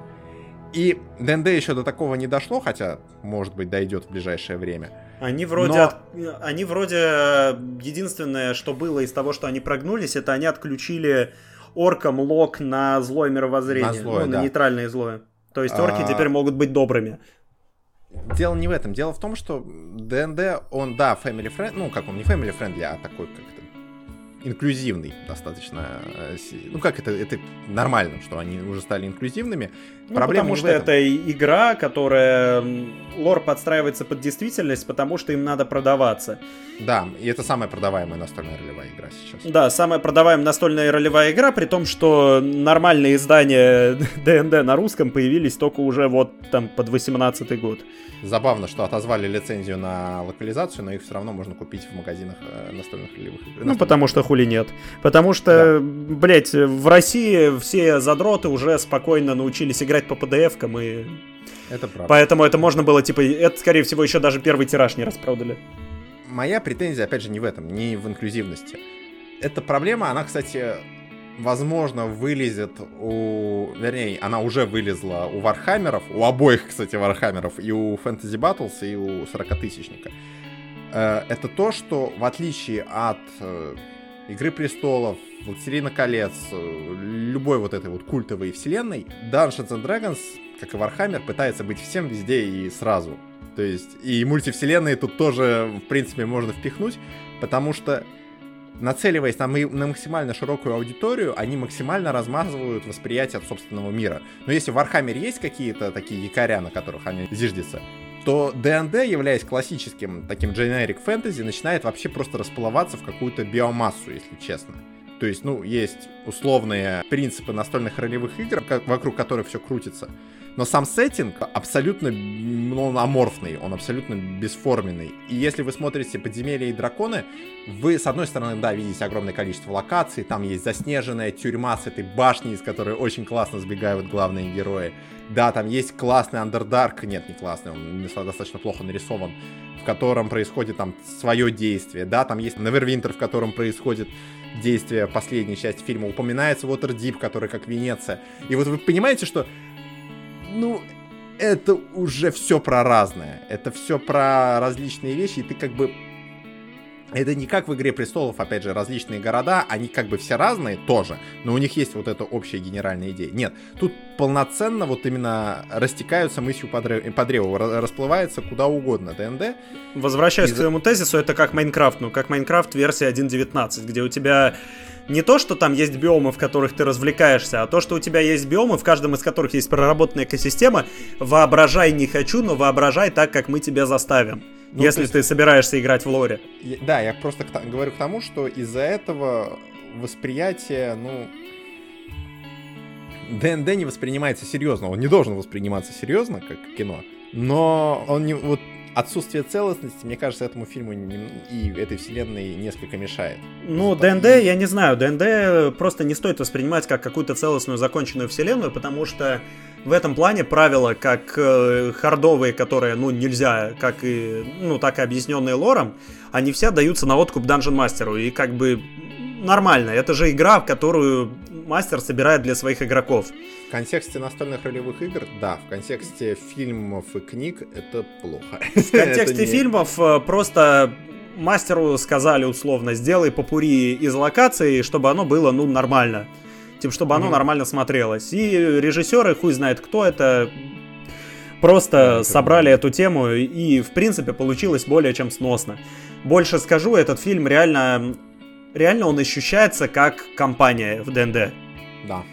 И ДНД еще до такого не дошло, хотя, может быть, дойдет в ближайшее время. Они вроде, Но... от... они вроде единственное, что было из того, что они прогнулись, это они отключили оркам лог на злое мировоззрение, на, злое, ну, да. на нейтральное злое. То есть орки а... теперь могут быть добрыми. Дело не в этом. Дело в том, что ДНД, он, да, family friendly, ну, как он, не family friendly, а такой как-то инклюзивный достаточно. Э, ну как это, это нормально, что они уже стали инклюзивными. Ну, Проблема потому что это игра, которая лор подстраивается под действительность, потому что им надо продаваться. Да, и это самая продаваемая настольная ролевая игра сейчас. Да, самая продаваемая настольная ролевая игра, при том, что нормальные издания ДНД на русском появились только уже вот там под 18 год. Забавно, что отозвали лицензию на локализацию, но их все равно можно купить в магазинах э, настольных ролевых игр. Ну, потому что хули нет. Потому что, да. блядь, в России все задроты уже спокойно научились играть по PDF-кам и... Это правда. Поэтому это можно было, типа, это, скорее всего, еще даже первый тираж не распродали. Моя претензия, опять же, не в этом, не в инклюзивности. Эта проблема, она, кстати, возможно, вылезет у... Вернее, она уже вылезла у Вархаммеров, у обоих, кстати, Вархаммеров, и у Fantasy Battles, и у 40-тысячника. Э, это то, что в отличие от э, Игры Престолов, Властелина колец, э, любой вот этой вот культовой вселенной, Dungeons and Dragons, как и Warhammer, пытается быть всем везде и сразу. То есть и мультивселенные тут тоже, в принципе, можно впихнуть, потому что нацеливаясь на, на максимально широкую аудиторию, они максимально размазывают восприятие от собственного мира. Но если в Warhammer есть какие-то такие якоря, на которых они зиждятся, то D&D, являясь классическим таким generic фэнтези, начинает вообще просто расплываться в какую-то биомассу, если честно. То есть, ну, есть условные принципы настольных ролевых игр, вокруг которых все крутится. Но сам сеттинг абсолютно ну, он аморфный, он абсолютно бесформенный. И если вы смотрите «Подземелья и драконы», вы, с одной стороны, да, видите огромное количество локаций, там есть заснеженная тюрьма с этой башней, из которой очень классно сбегают главные герои. Да, там есть классный Underdark, нет, не классный, он достаточно плохо нарисован, в котором происходит там свое действие. Да, там есть Neverwinter, в котором происходит действие последней части фильма. Упоминается Waterdeep, который как Венеция. И вот вы понимаете, что ну, это уже все про разное. Это все про различные вещи, и ты как бы... Это не как в «Игре престолов», опять же, различные города, они как бы все разные тоже, но у них есть вот эта общая генеральная идея. Нет, тут полноценно вот именно растекаются мыслью по, древу, по древу, расплывается куда угодно ДНД. Возвращаясь и... к твоему тезису, это как Майнкрафт, ну как Майнкрафт версия 1.19, где у тебя не то, что там есть биомы, в которых ты развлекаешься, а то, что у тебя есть биомы, в каждом из которых есть проработанная экосистема. Воображай не хочу, но воображай так, как мы тебя заставим. Ну, если есть... ты собираешься играть в лоре. Да, я просто к, говорю к тому, что из-за этого восприятие, ну... ДНД не воспринимается серьезно. Он не должен восприниматься серьезно, как кино. Но он не... Вот отсутствие целостности, мне кажется, этому фильму и этой вселенной несколько мешает. Ну, ДНД, я не знаю, ДНД просто не стоит воспринимать как какую-то целостную законченную вселенную, потому что в этом плане правила, как э, хардовые, которые, ну, нельзя, как и, ну, так и объясненные лором, они все даются на откуп Dungeon Мастеру, и как бы нормально, это же игра, в которую мастер собирает для своих игроков. В контексте настольных ролевых игр, да, в контексте фильмов и книг это плохо. В контексте фильмов э, просто мастеру сказали условно, сделай попури из локаций, чтобы оно было, ну, нормально. Типа, чтобы оно нормально смотрелось. И режиссеры, хуй знает кто это, просто собрали эту тему, и, в принципе, получилось более чем сносно. Больше скажу, этот фильм реально реально он ощущается как компания в ДНД. Да.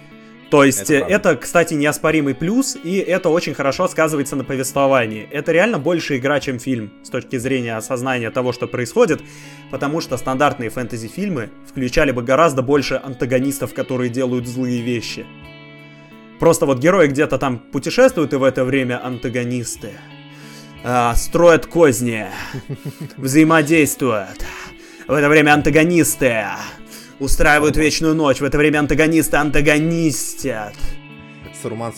То есть это, это, кстати, неоспоримый плюс, и это очень хорошо сказывается на повествовании. Это реально больше игра, чем фильм, с точки зрения осознания того, что происходит, потому что стандартные фэнтези-фильмы включали бы гораздо больше антагонистов, которые делают злые вещи. Просто вот герои где-то там путешествуют, и в это время антагонисты э, строят козни, взаимодействуют. В это время антагонисты устраивают вечную ночь. В это время антагонисты антагонистят. Саруман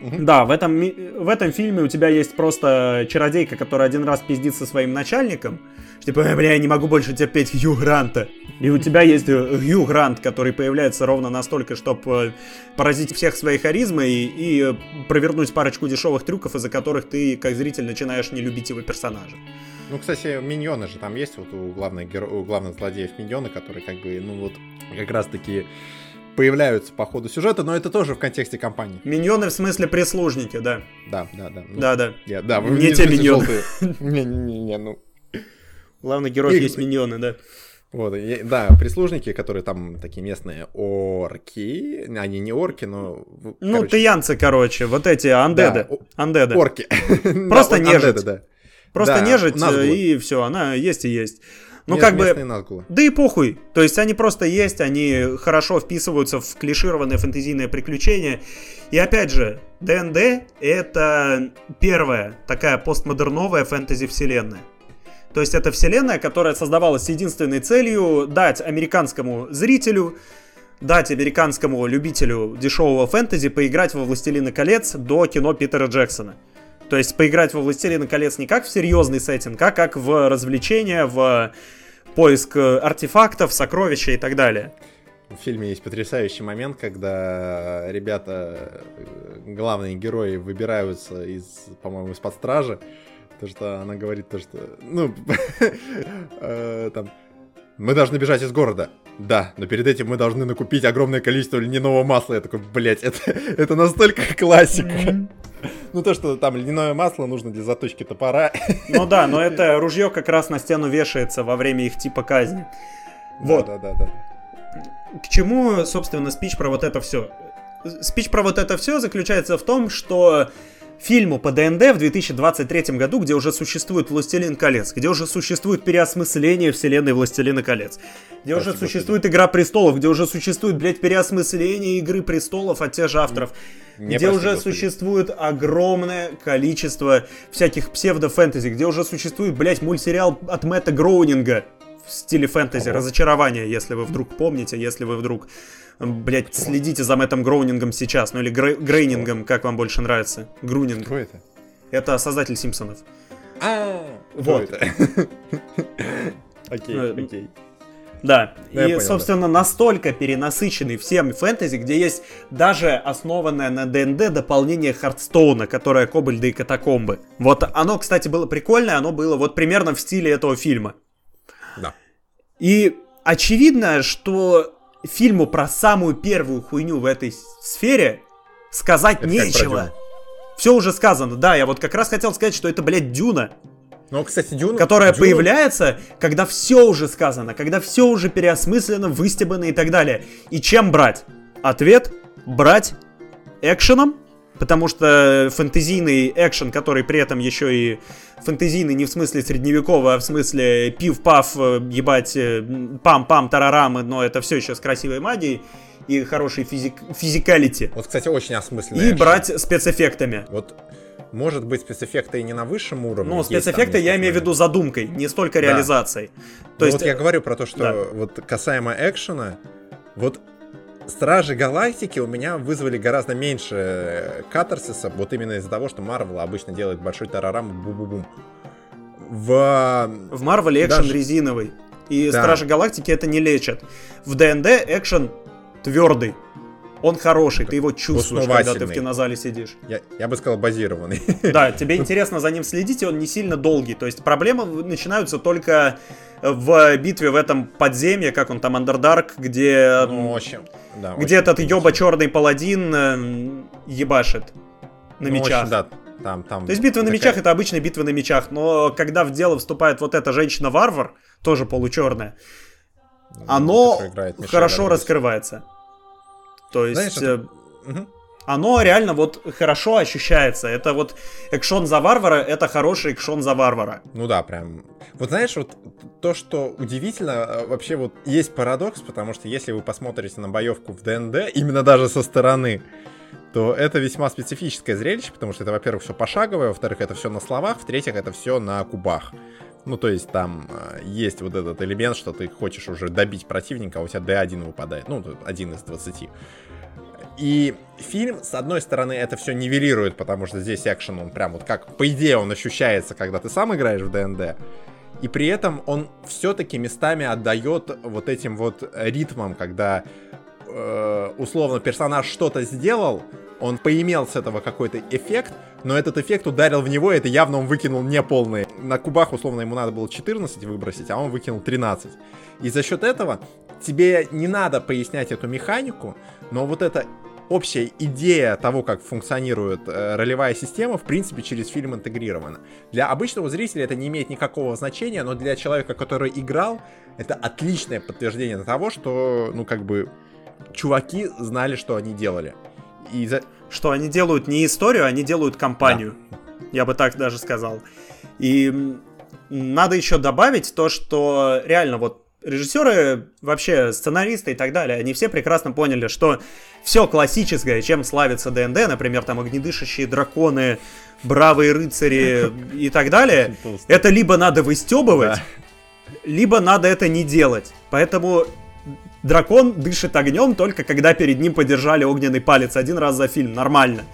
Да, в этом, в этом фильме у тебя есть просто чародейка, которая один раз пиздит со своим начальником. Типа, бля, я не могу больше терпеть Хью Гранта. И у тебя есть э, Хью Грант, который появляется ровно настолько, чтобы э, поразить всех своей харизмой и, и э, провернуть парочку дешевых трюков, из-за которых ты, как зритель, начинаешь не любить его персонажа. Ну, кстати, миньоны же там есть, вот у главных, геро... у главных злодеев миньоны, которые как бы, ну вот, как раз таки появляются по ходу сюжета, но это тоже в контексте компании. Миньоны в смысле прислужники, да. Да, да, да. Ну, да, да. Я, да, вы не те миньоны. Не-не-не, ну... Главный герой есть миньоны, да. Вот, да, прислужники, которые там такие местные орки, они не орки, но... Ну, короче... тыянцы, короче, вот эти андеды. Да, андеды. Орки. Просто да, нежить. Андеды, да. Просто да, нежить, назгулы. и все, она есть и есть. Ну, как бы... Назгулы. Да и похуй. То есть они просто есть, они хорошо вписываются в клишированное фэнтезийное приключение. И опять же, ДНД — это первая такая постмодерновая фэнтези-вселенная. То есть это вселенная, которая создавалась с единственной целью дать американскому зрителю, дать американскому любителю дешевого фэнтези поиграть во «Властелина колец» до кино Питера Джексона. То есть поиграть во «Властелина колец» не как в серьезный сеттинг, а как в развлечение, в поиск артефактов, сокровища и так далее. В фильме есть потрясающий момент, когда ребята, главные герои, выбираются из, по-моему, из-под стражи, то, что она говорит то, что... Ну, э, там... Мы должны бежать из города. Да, но перед этим мы должны накупить огромное количество льняного масла. Я такой, блядь, это, это настолько классика. Ну, то, что там льняное масло нужно для заточки топора. Ну да, но это ружье как раз на стену вешается во время их типа казни. Вот. Да, да, да. К чему, собственно, спич про вот это все? Спич про вот это все заключается в том, что фильму по ДНД в 2023 году, где уже существует «Властелин колец», где уже существует переосмысление вселенной «Властелина колец», где Спасибо, уже существует тебе. «Игра престолов», где уже существует, блядь, переосмысление «Игры престолов» от тех же авторов, Не где уже Господи. существует огромное количество всяких псевдо-фэнтези, где уже существует, блядь, мультсериал от Мэтта Гроунинга в стиле фэнтези, Ого. разочарование, если вы вдруг помните, если вы вдруг Блять, следите за Мэттом Гроунингом сейчас, ну или Грей, Грейнингом, как вам больше нравится. Грунинг. Кто это? Это создатель Симпсонов. А, вот. Окей, э, окей. Да, да и, собственно, настолько перенасыщенный всем фэнтези, где есть даже основанное на ДНД дополнение Хардстоуна, которое Кобальды и Катакомбы. Вот оно, кстати, было прикольное, оно было вот примерно в стиле этого фильма. Да. И очевидно, что фильму про самую первую хуйню в этой сфере сказать это нечего. Все уже сказано, да, я вот как раз хотел сказать, что это, блядь, Дюна. Ну, кстати, Дюна... Которая Дюна... появляется, когда все уже сказано, когда все уже переосмысленно, выстебано и так далее. И чем брать? Ответ – брать экшеном, потому что фэнтезийный экшен, который при этом еще и фэнтезийный не в смысле средневековый, а в смысле пив-пав, э, ебать, э, пам-пам, тарарамы, но это все еще с красивой магией и хорошей физик физикалити. Вот, кстати, очень осмысленно. И брать спецэффектами. Вот может быть, спецэффекты и не на высшем уровне. Ну, спецэффекты я имею в виду задумкой, не столько да. реализацией. То ну, есть... Вот я говорю про то, что да. вот касаемо экшена, вот Стражи Галактики у меня вызвали гораздо меньше э, катарсиса, вот именно из-за того, что Марвел обычно делает большой тарарам бу-бу-бум. В... В Марвеле экшен Даже... резиновый. И да. Стражи Галактики это не лечат. В ДНД экшен твердый. Он хороший, ты его чувствуешь, когда ты в кинозале сидишь. Я, я бы сказал, базированный. Да, тебе интересно за ним следить, и он не сильно долгий. То есть проблемы начинаются только в битве в этом подземье, как он там, Underdark, где... Ну, очень, да, где этот ёба черный паладин э, ебашит на ну, мечах. Очень, да, там, там То есть битва такая... на мечах это обычная битва на мечах, но когда в дело вступает вот эта женщина-варвар, тоже получерная, ну, оно хорошо раскрывается. То есть... Знаешь, это... Угу оно реально вот хорошо ощущается. Это вот экшон за варвара, это хороший экшон за варвара. Ну да, прям. Вот знаешь, вот то, что удивительно, э, вообще вот есть парадокс, потому что если вы посмотрите на боевку в ДНД, именно даже со стороны, то это весьма специфическое зрелище, потому что это, во-первых, все пошаговое, во-вторых, это все на словах, в-третьих, это все на кубах. Ну, то есть там э, есть вот этот элемент, что ты хочешь уже добить противника, а у тебя D1 выпадает. Ну, один из 20. И фильм, с одной стороны, это все нивелирует, потому что здесь экшен, он прям вот как, по идее, он ощущается, когда ты сам играешь в ДНД. И при этом он все-таки местами отдает вот этим вот ритмам, когда э, условно персонаж что-то сделал, он поимел с этого какой-то эффект, но этот эффект ударил в него, и это явно он выкинул не полный. На кубах, условно, ему надо было 14 выбросить, а он выкинул 13. И за счет этого тебе не надо пояснять эту механику, но вот эта общая идея того, как функционирует э, ролевая система, в принципе, через фильм интегрирована. Для обычного зрителя это не имеет никакого значения, но для человека, который играл, это отличное подтверждение того, что, ну, как бы, чуваки знали, что они делали. И за... Что они делают не историю, они делают компанию. Да. Я бы так даже сказал. И надо еще добавить то, что реально вот режиссеры, вообще сценаристы и так далее, они все прекрасно поняли, что все классическое, чем славится ДНД, например, там огнедышащие драконы, бравые рыцари и так далее, это либо надо выстебывать, либо надо это не делать. Поэтому дракон дышит огнем только когда перед ним подержали огненный палец один раз за фильм, нормально.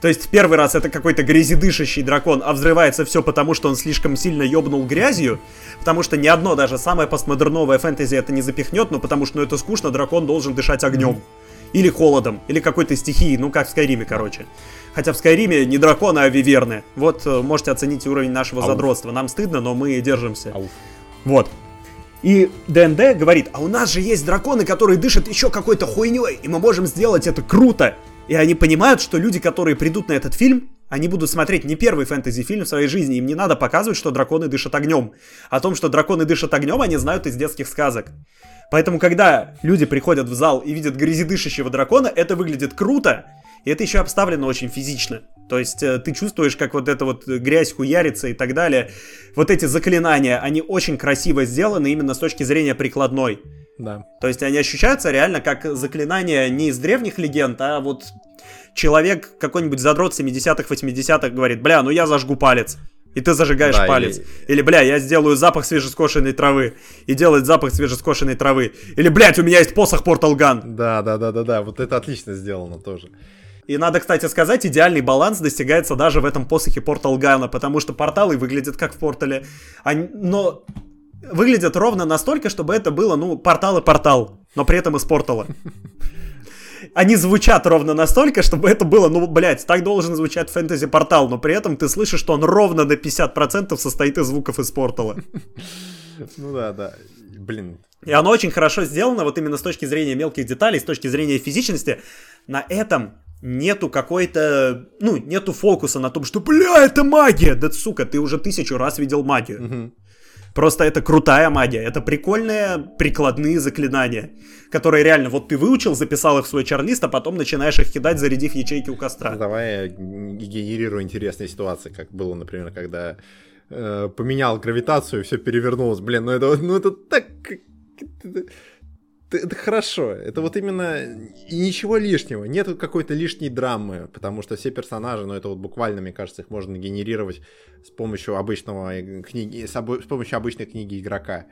То есть первый раз это какой-то грязедышащий дракон, а взрывается все потому, что он слишком сильно ёбнул грязью, потому что ни одно даже самое постмодерновое фэнтези это не запихнет, но потому что ну, это скучно, дракон должен дышать огнем. Или холодом, или какой-то стихией, ну как в Скайриме, короче. Хотя в Скайриме не драконы, а виверны. Вот э, можете оценить уровень нашего Ауф. задротства. Нам стыдно, но мы держимся. Ауф. Вот. И ДНД говорит, а у нас же есть драконы, которые дышат еще какой-то хуйней, и мы можем сделать это круто. И они понимают, что люди, которые придут на этот фильм, они будут смотреть не первый фэнтези-фильм в своей жизни. Им не надо показывать, что драконы дышат огнем. О том, что драконы дышат огнем, они знают из детских сказок. Поэтому, когда люди приходят в зал и видят грязедышащего дракона, это выглядит круто, и это еще обставлено очень физично. То есть э, ты чувствуешь, как вот эта вот грязь хуярится и так далее. Вот эти заклинания, они очень красиво сделаны именно с точки зрения прикладной. Да. То есть они ощущаются реально как заклинания не из древних легенд, а вот человек какой-нибудь задрот 70-х, 80-х говорит, бля, ну я зажгу палец. И ты зажигаешь да, палец. Или... или, бля, я сделаю запах свежескошенной травы. И делает запах свежескошенной травы. Или, блядь, у меня есть посох Портал Ган. Да, да, да, да, да. Вот это отлично сделано тоже. И надо, кстати, сказать, идеальный баланс достигается даже в этом посохе Портал Гана, потому что порталы выглядят как в портале. Они... Но выглядят ровно настолько, чтобы это было, ну, портал и портал, но при этом из портала. Они звучат ровно настолько, чтобы это было, ну, блядь, так должен звучать фэнтези-портал, но при этом ты слышишь, что он ровно на 50% состоит из звуков из портала. Ну да, да. Блин. И оно очень хорошо сделано, вот именно с точки зрения мелких деталей, с точки зрения физичности. На этом нету какой-то, ну, нету фокуса на том, что, бля, это магия! Да, сука, ты уже тысячу раз видел магию. Угу. Просто это крутая магия, это прикольные прикладные заклинания, которые реально вот ты выучил, записал их в свой чарлист, а потом начинаешь их кидать, зарядив ячейки у костра. Давай я генерирую интересные ситуации, как было, например, когда э, поменял гравитацию, все перевернулось. Блин, ну это, ну это так это хорошо. Это вот именно и ничего лишнего. Нет какой-то лишней драмы, потому что все персонажи, ну это вот буквально, мне кажется, их можно генерировать с помощью обычного книги, с, с помощью обычной книги игрока.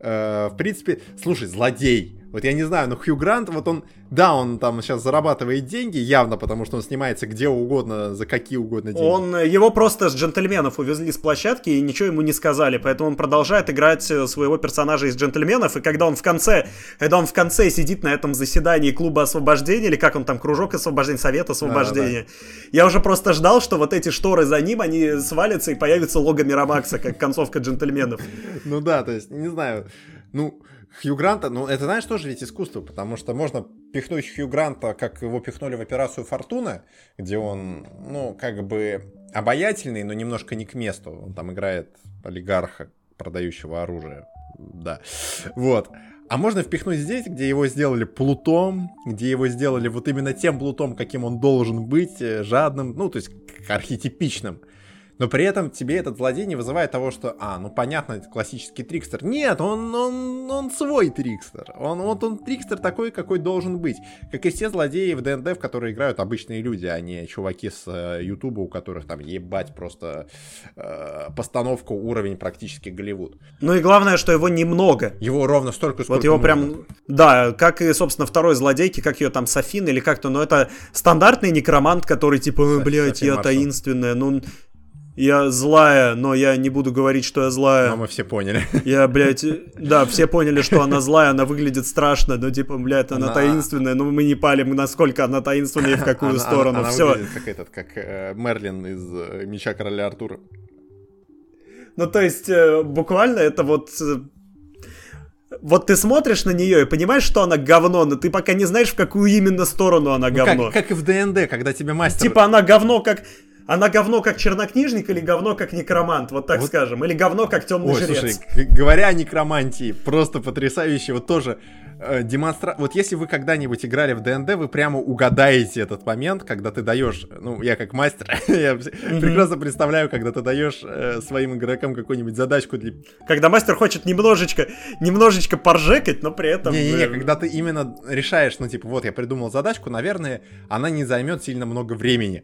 Э, в принципе, слушай, злодей. Вот я не знаю, но Хью Грант, вот он, да, он там сейчас зарабатывает деньги, явно, потому что он снимается где угодно, за какие угодно деньги. Он, его просто с джентльменов увезли с площадки и ничего ему не сказали, поэтому он продолжает играть э, своего персонажа из джентльменов, и когда он в конце, когда он в конце сидит на этом заседании клуба освобождения, или как он там, кружок освобождения, совет освобождения, да, да. я уже просто ждал, что вот эти шторы за ним, они свалятся и появится лого Мирамакса, как концовка джентльменов. Ну да, то есть, не знаю, ну, Хью Гранта, ну это знаешь тоже ведь искусство, потому что можно пихнуть Хью Гранта, как его пихнули в операцию Фортуна, где он, ну, как бы обаятельный, но немножко не к месту. Он там играет олигарха, продающего оружие. Да. Вот. А можно впихнуть здесь, где его сделали плутом, где его сделали вот именно тем плутом, каким он должен быть, э, жадным, ну, то есть архетипичным но при этом тебе этот злодей не вызывает того, что, а, ну понятно, это классический трикстер. Нет, он, он, он свой трикстер. Он, вот он трикстер такой, какой должен быть. Как и все злодеи в ДНД, в которые играют обычные люди, а не чуваки с э, Ютуба, у которых там ебать просто э, постановку, уровень практически Голливуд. Ну и главное, что его немного. Его ровно столько, сколько Вот его нужно. прям, да, как и, собственно, второй злодейки, как ее там Софин или как-то, но это стандартный некромант, который типа, блядь, я таинственная, ну я злая, но я не буду говорить, что я злая. Но мы все поняли. Я, блядь, да, все поняли, что она злая, она выглядит страшно, но типа, блядь, она, она... таинственная, но мы не палим, насколько она таинственная и в какую она, сторону. Она, все. выглядит как этот, как э, Мерлин из э, Меча Короля Артура. Ну, то есть, э, буквально это вот э, вот ты смотришь на нее и понимаешь, что она говно, но ты пока не знаешь, в какую именно сторону она ну, говно. Как, как и в ДНД, когда тебе мастер... Типа она говно как она говно как чернокнижник или говно как некромант, вот так вот. скажем, или говно как темный Ой, жрец. Слушай, говоря о некромантии, просто потрясающе, вот тоже демонстра... Вот если вы когда-нибудь играли в ДНД, вы прямо угадаете этот момент, когда ты даешь, ну, я как мастер, я mm-hmm. прекрасно представляю, когда ты даешь э, своим игрокам какую-нибудь задачку для... Когда мастер хочет немножечко, немножечко поржекать, но при этом... Не-не-не, когда ты именно решаешь, ну, типа, вот, я придумал задачку, наверное, она не займет сильно много времени.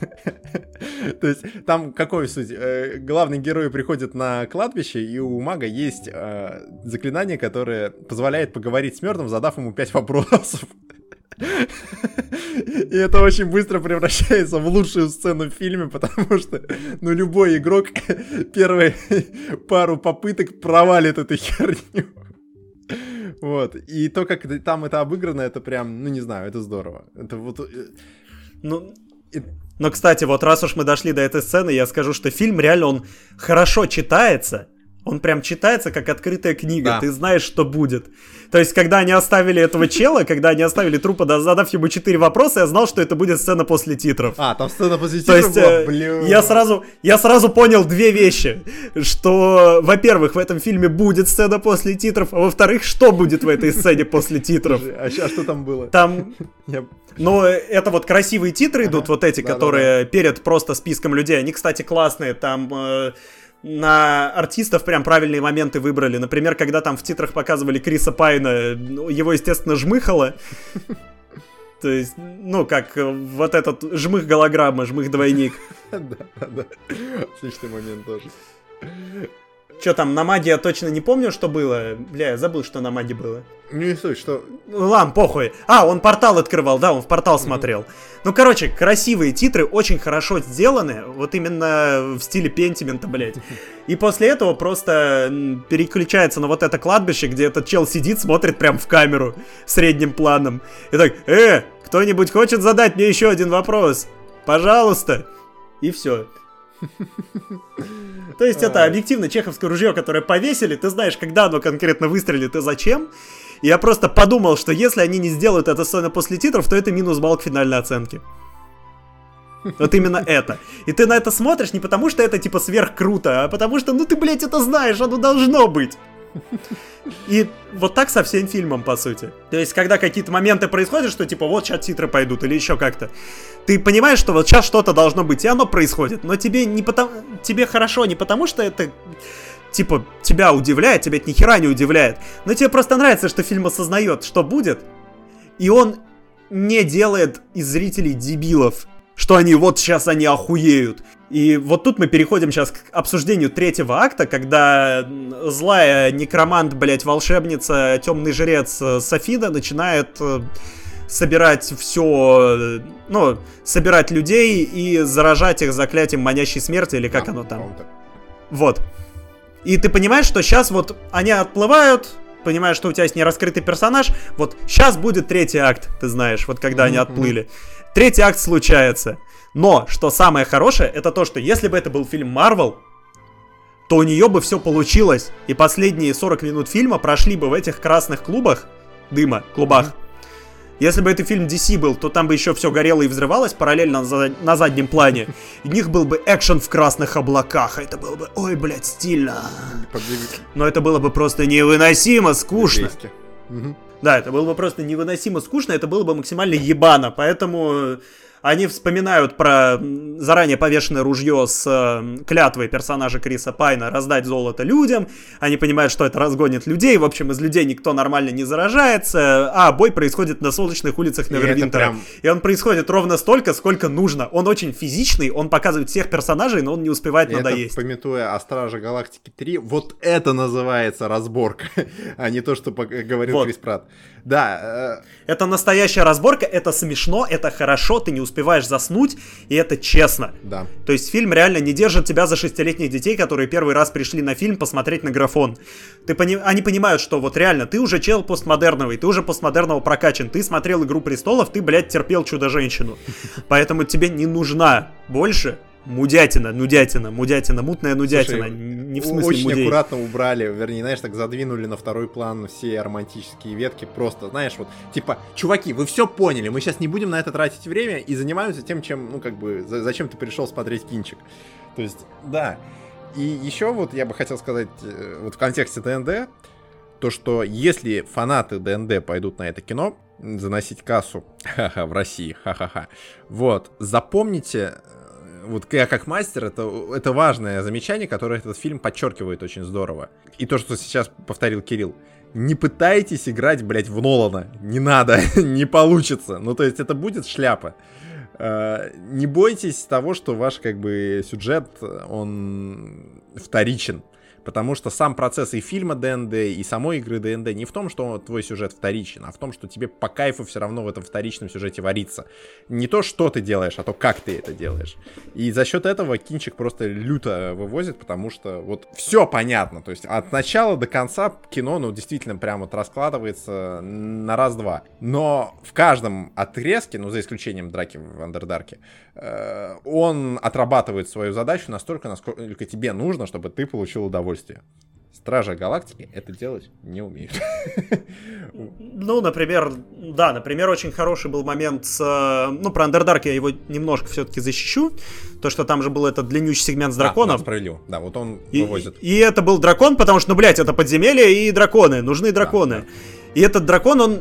То есть там какой суть? Э, главный герой приходит на кладбище, и у мага есть э, заклинание, которое позволяет поговорить с мертвым, задав ему 5 вопросов. И это очень быстро превращается в лучшую сцену в фильме, потому что, ну, любой игрок первые пару попыток провалит эту херню. Вот. И то, как там это обыграно, это прям, ну, не знаю, это здорово. Это вот... Э, ну, но, кстати, вот раз уж мы дошли до этой сцены, я скажу, что фильм реально, он хорошо читается, он прям читается как открытая книга, да. ты знаешь, что будет. То есть, когда они оставили этого чела, когда они оставили трупа, задав ему четыре вопроса, я знал, что это будет сцена после титров. А, там сцена после титров То есть, была, блин. Я сразу, я сразу понял две вещи. Что, во-первых, в этом фильме будет сцена после титров, а во-вторых, что будет в этой сцене после титров. А сейчас что там было? Там... Ну, это вот красивые титры идут, вот эти, которые перед просто списком людей. Они, кстати, классные. Там э, на артистов прям правильные моменты выбрали. Например, когда там в титрах показывали Криса Пайна, ну, его, естественно, жмыхало. То есть, ну, как вот этот жмых голограмма, жмых двойник. Да, да. Отличный момент тоже. Что там, на маде я точно не помню, что было. Бля, я забыл, что на маде было. Не суть, что... Ну, ладно, похуй. А, он портал открывал, да, он в портал mm-hmm. смотрел. Ну, короче, красивые титры, очень хорошо сделаны. Вот именно в стиле пентимента, блядь. И после этого просто переключается на вот это кладбище, где этот чел сидит, смотрит прям в камеру средним планом. И так, э, кто-нибудь хочет задать мне еще один вопрос? Пожалуйста. И все. То есть это объективно чеховское ружье, которое повесили, ты знаешь, когда оно конкретно выстрелит и зачем. И я просто подумал, что если они не сделают это сцену после титров, то это минус балл к финальной оценке. Вот именно это. И ты на это смотришь не потому, что это типа сверх круто, а потому что, ну ты, блядь, это знаешь, оно должно быть. И вот так со всем фильмом, по сути. То есть, когда какие-то моменты происходят, что типа вот сейчас титры пойдут или еще как-то, ты понимаешь, что вот сейчас что-то должно быть, и оно происходит. Но тебе не потому, тебе хорошо не потому, что это типа тебя удивляет, тебя это ни хера не удивляет, но тебе просто нравится, что фильм осознает, что будет, и он не делает из зрителей дебилов, что они вот сейчас они охуеют. И вот тут мы переходим сейчас к обсуждению третьего акта, когда злая некромант, блять, волшебница, темный жрец э, Софида начинает э, собирать все, ну, собирать людей и заражать их заклятием манящей смерти, или как оно там. Вот. И ты понимаешь, что сейчас вот они отплывают, понимаешь, что у тебя есть нераскрытый персонаж, вот сейчас будет третий акт, ты знаешь, вот когда они отплыли. Третий акт случается. Но, что самое хорошее, это то, что если бы это был фильм Марвел, то у нее бы все получилось. И последние 40 минут фильма прошли бы в этих красных клубах, дыма, клубах, Если бы это фильм DC был, то там бы еще все горело и взрывалось параллельно за, на заднем плане. У них был бы экшен в красных облаках. А это было бы, ой, блядь, стильно. Но это было бы просто невыносимо скучно. Угу. Да, это было бы просто невыносимо скучно, это было бы максимально ебано. Поэтому они вспоминают про заранее повешенное ружье с э, клятвой персонажа Криса Пайна раздать золото людям. Они понимают, что это разгонит людей. В общем, из людей никто нормально не заражается. А бой происходит на солнечных улицах Невервинтера. И, прям... и он происходит ровно столько, сколько нужно. Он очень физичный, он показывает всех персонажей, но он не успевает и надоесть. Это, пометуя о Страже Галактики 3, вот это называется разборка, а не то, что говорил вот. Крис Пратт. Да. Э... Это настоящая разборка, это смешно, это хорошо, ты не успеваешь заснуть, и это честно. Да. То есть фильм реально не держит тебя за шестилетних детей, которые первый раз пришли на фильм посмотреть на графон. Ты пони... Они понимают, что вот реально, ты уже чел постмодерновый, ты уже постмодерного прокачан, ты смотрел «Игру престолов», ты, блядь, терпел «Чудо-женщину». Поэтому тебе не нужна больше Мудятина, нудятина, мудятина, мутная нудятина. Слушай, не в смысле Очень мудей. аккуратно убрали, вернее, знаешь, так задвинули на второй план все романтические ветки. Просто, знаешь, вот, типа, чуваки, вы все поняли, мы сейчас не будем на это тратить время и занимаемся тем, чем, ну, как бы, за, зачем ты пришел смотреть кинчик. То есть, да. И еще вот я бы хотел сказать, э, вот в контексте ДНД, то, что если фанаты ДНД пойдут на это кино, заносить кассу в России, ха-ха-ха, вот, запомните вот я как мастер, это, это важное замечание, которое этот фильм подчеркивает очень здорово. И то, что сейчас повторил Кирилл. Не пытайтесь играть, блядь, в Нолана. Не надо, не получится. Ну, то есть это будет шляпа. Uh, не бойтесь того, что ваш, как бы, сюжет, он вторичен. Потому что сам процесс и фильма ДНД, и самой игры ДНД не в том, что твой сюжет вторичен, а в том, что тебе по кайфу все равно в этом вторичном сюжете варится. Не то, что ты делаешь, а то, как ты это делаешь. И за счет этого кинчик просто люто вывозит, потому что вот все понятно. То есть от начала до конца кино, ну, действительно, прям вот раскладывается на раз-два. Но в каждом отрезке, ну, за исключением драки в Андердарке, он отрабатывает свою задачу настолько, насколько тебе нужно, чтобы ты получил удовольствие. Стражи Галактики это делать не умеют. Ну, например, да, например, очень хороший был момент с... Э, ну, про Underdark я его немножко все-таки защищу. То, что там же был этот длиннющий сегмент с драконом. Да. Да, вот он и, вывозит. И, и это был дракон, потому что, ну, блядь, это подземелье и драконы. Нужны драконы. Да, да. И этот дракон, он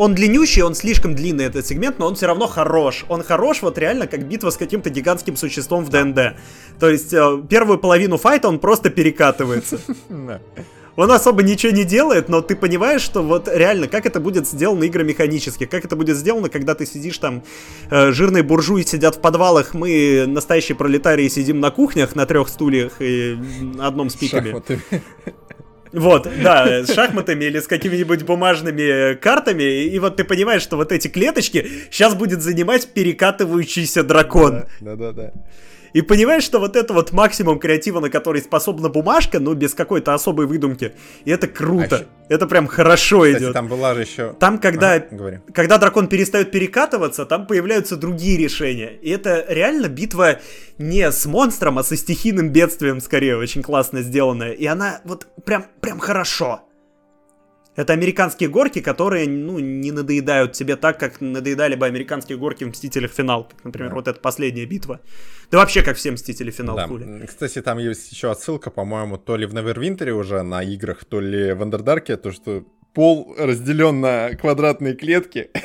он длиннющий, он слишком длинный этот сегмент, но он все равно хорош. Он хорош вот реально как битва с каким-то гигантским существом в ДНД. То есть э, первую половину файта он просто перекатывается. Он особо ничего не делает, но ты понимаешь, что вот реально, как это будет сделано игромеханически, как это будет сделано, когда ты сидишь там, э, жирные буржуи сидят в подвалах, мы, настоящие пролетарии, сидим на кухнях на трех стульях и одном с пиками. Вот, да, с шахматами или с какими-нибудь бумажными картами, и вот ты понимаешь, что вот эти клеточки сейчас будет занимать перекатывающийся дракон. Да, да, да. И понимаешь, что вот это вот максимум креатива, на который способна бумажка, но без какой-то особой выдумки. И это круто. А еще... Это прям хорошо Кстати, идет. там была же еще... Там, когда, ага, когда дракон перестает перекатываться, там появляются другие решения. И это реально битва не с монстром, а со стихийным бедствием, скорее, очень классно сделанная. И она вот прям, прям хорошо. Это американские горки, которые, ну, не надоедают тебе так, как надоедали бы американские горки в Мстителях Финал. Как, например, да. вот эта последняя битва. Да вообще, как все Мстители Финал да. хули. Кстати, там есть еще отсылка, по-моему, то ли в Невервинтере уже на играх, то ли в Андердарке, то, что пол разделен на квадратные клетки.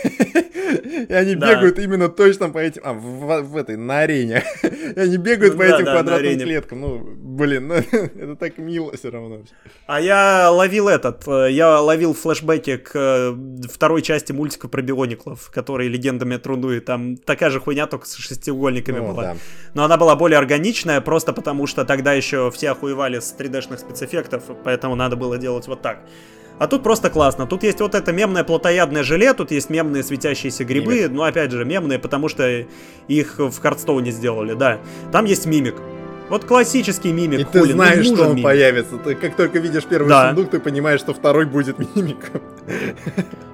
И они да. бегают именно точно по этим... А, в, в этой, на арене. И они бегают ну, по да, этим да, квадратным клеткам. Ну, блин, ну, это так мило все равно. А я ловил этот, э, я ловил флешбеки к э, второй части мультика про биониклов, который легендами Труну, там такая же хуйня, только с шестиугольниками ну, была. Да. Но она была более органичная, просто потому что тогда еще все охуевали с 3D-шных спецэффектов, поэтому надо было делать вот так. А тут просто классно. Тут есть вот это мемное плотоядное желе, тут есть мемные светящиеся грибы. Мимик. Ну, опять же, мемные, потому что их в Хардстоуне сделали, да. Там есть мимик. Вот классический мимик. И ты ну, знаешь, что он мимик. появится. Ты как только видишь первый да. сундук, ты понимаешь, что второй будет мимиком.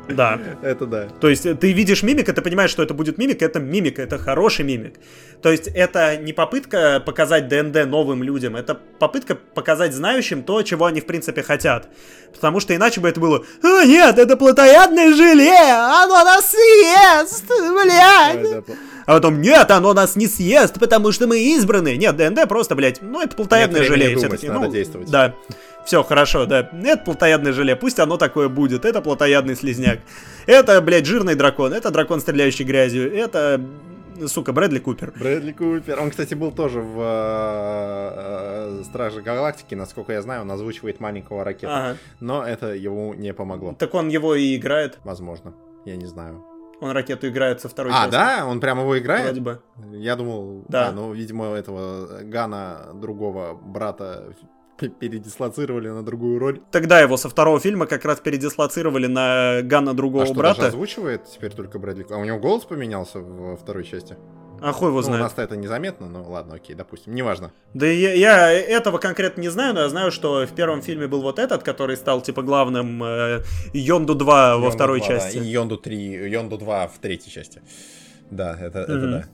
Да. Это да. То есть э, ты видишь мимик, и ты понимаешь, что это будет мимик, это мимик, это хороший мимик. То есть это не попытка показать ДНД новым людям, это попытка показать знающим то, чего они в принципе хотят. Потому что иначе бы это было, о нет, это плотоядное желе, оно нас съест, блядь. А потом, нет, оно нас не съест, потому что мы избраны. Нет, ДНД просто, блядь, ну это плотоядное желе. Думать, надо ну, действовать. Да. Все, хорошо, да. Это плотоядное желе, пусть оно такое будет. Это плотоядный слизняк. Это, блядь, жирный дракон. Это дракон, стреляющий грязью. Это сука, Брэдли Купер. Брэдли Купер. Он, кстати, был тоже в э, э, Страже Галактики, насколько я знаю, он озвучивает маленького ракета. Ага. Но это ему не помогло. Так он его и играет. Возможно. Я не знаю. Он ракету играет со второй а, части. А, да? Он прямо его играет? Вроде бы. Я думал, да. да, ну, видимо, этого Гана, другого брата, передислоцировали на другую роль. Тогда его со второго фильма как раз передислоцировали на Гана другого а что, брата. Даже озвучивает теперь только Брэдли А у него голос поменялся в второй части? А хуй его ну, знает. У нас-то это незаметно, но ладно, окей, допустим, неважно. Да я, я этого конкретно не знаю, но я знаю, что в первом фильме был вот этот, который стал типа главным э, Йонду 2 Йонду во второй 2, части. Да, и Йонду 3, Йонду 2 в третьей части. Да, это, mm-hmm. это да.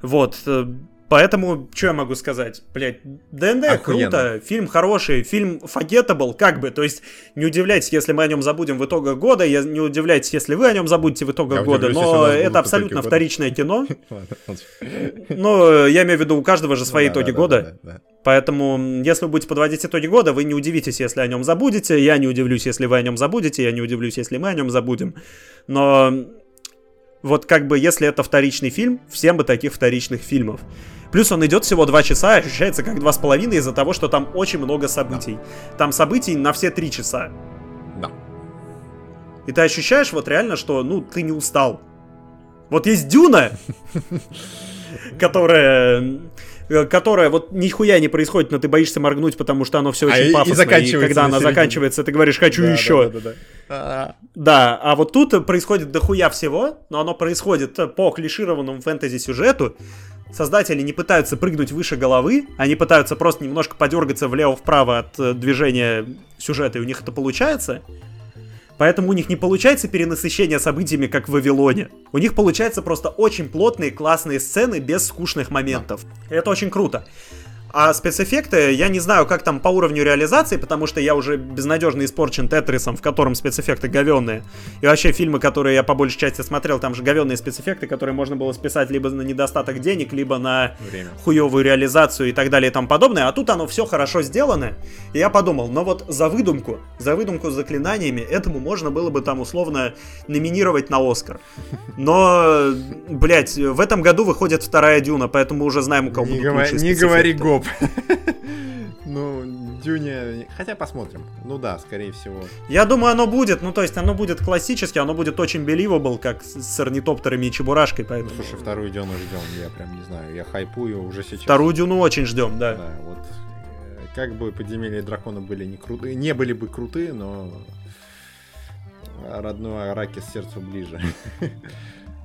Вот, э, Поэтому, что я могу сказать? Блять, ДНД Охуенно. круто, фильм хороший, фильм forgettable, как бы, то есть не удивляйтесь, если мы о нем забудем в итогах года, я не удивляйтесь, если вы о нем забудете в итогах я года, но это абсолютно вторичное кино. Но я имею в виду, у каждого же свои итоги года. Поэтому, если вы будете подводить итоги года, вы не удивитесь, если о нем забудете. Я не удивлюсь, если вы о нем забудете. Я не удивлюсь, если мы о нем забудем. Но вот как бы, если это вторичный фильм, всем бы таких вторичных фильмов. Плюс он идет всего два часа, ощущается как два с половиной из-за того, что там очень много событий. Да. Там событий на все три часа. Да. И ты ощущаешь вот реально, что, ну, ты не устал. Вот есть Дюна, которая которая вот нихуя не происходит, но ты боишься моргнуть, потому что оно все а очень а пафосно. И, и когда она заканчивается, ты говоришь, хочу да, еще. Да, да, да, да. да, а вот тут происходит дохуя всего, но оно происходит по клишированному фэнтези сюжету, создатели не пытаются прыгнуть выше головы, они пытаются просто немножко подергаться влево-вправо от э, движения сюжета, и у них это получается. Поэтому у них не получается перенасыщение событиями, как в Вавилоне. У них получается просто очень плотные, классные сцены без скучных моментов. И это очень круто. А спецэффекты, я не знаю, как там по уровню реализации, потому что я уже безнадежно испорчен Тетрисом, в котором спецэффекты говенные. И вообще фильмы, которые я по большей части смотрел, там же говенные спецэффекты, которые можно было списать либо на недостаток денег, либо на Время. хуевую реализацию и так далее и тому подобное. А тут оно все хорошо сделано. И я подумал, но вот за выдумку, за выдумку с заклинаниями, этому можно было бы там условно номинировать на Оскар. Но, блять, в этом году выходит вторая Дюна, поэтому уже знаем, у кого не будут говор- Не говори гоп. Ну, Дюня... Хотя посмотрим. Ну да, скорее всего. Я думаю, оно будет. Ну, то есть, оно будет классически, оно будет очень believable, как с орнитоптерами и чебурашкой, поэтому... Ну, слушай, вторую Дюну ждем, я прям не знаю. Я хайпую уже сейчас. Вторую Дюну очень ждем, да. Да, вот. Э, как бы подземелья дракона были не крутые, не были бы крутые, но родной Аракис сердцу ближе.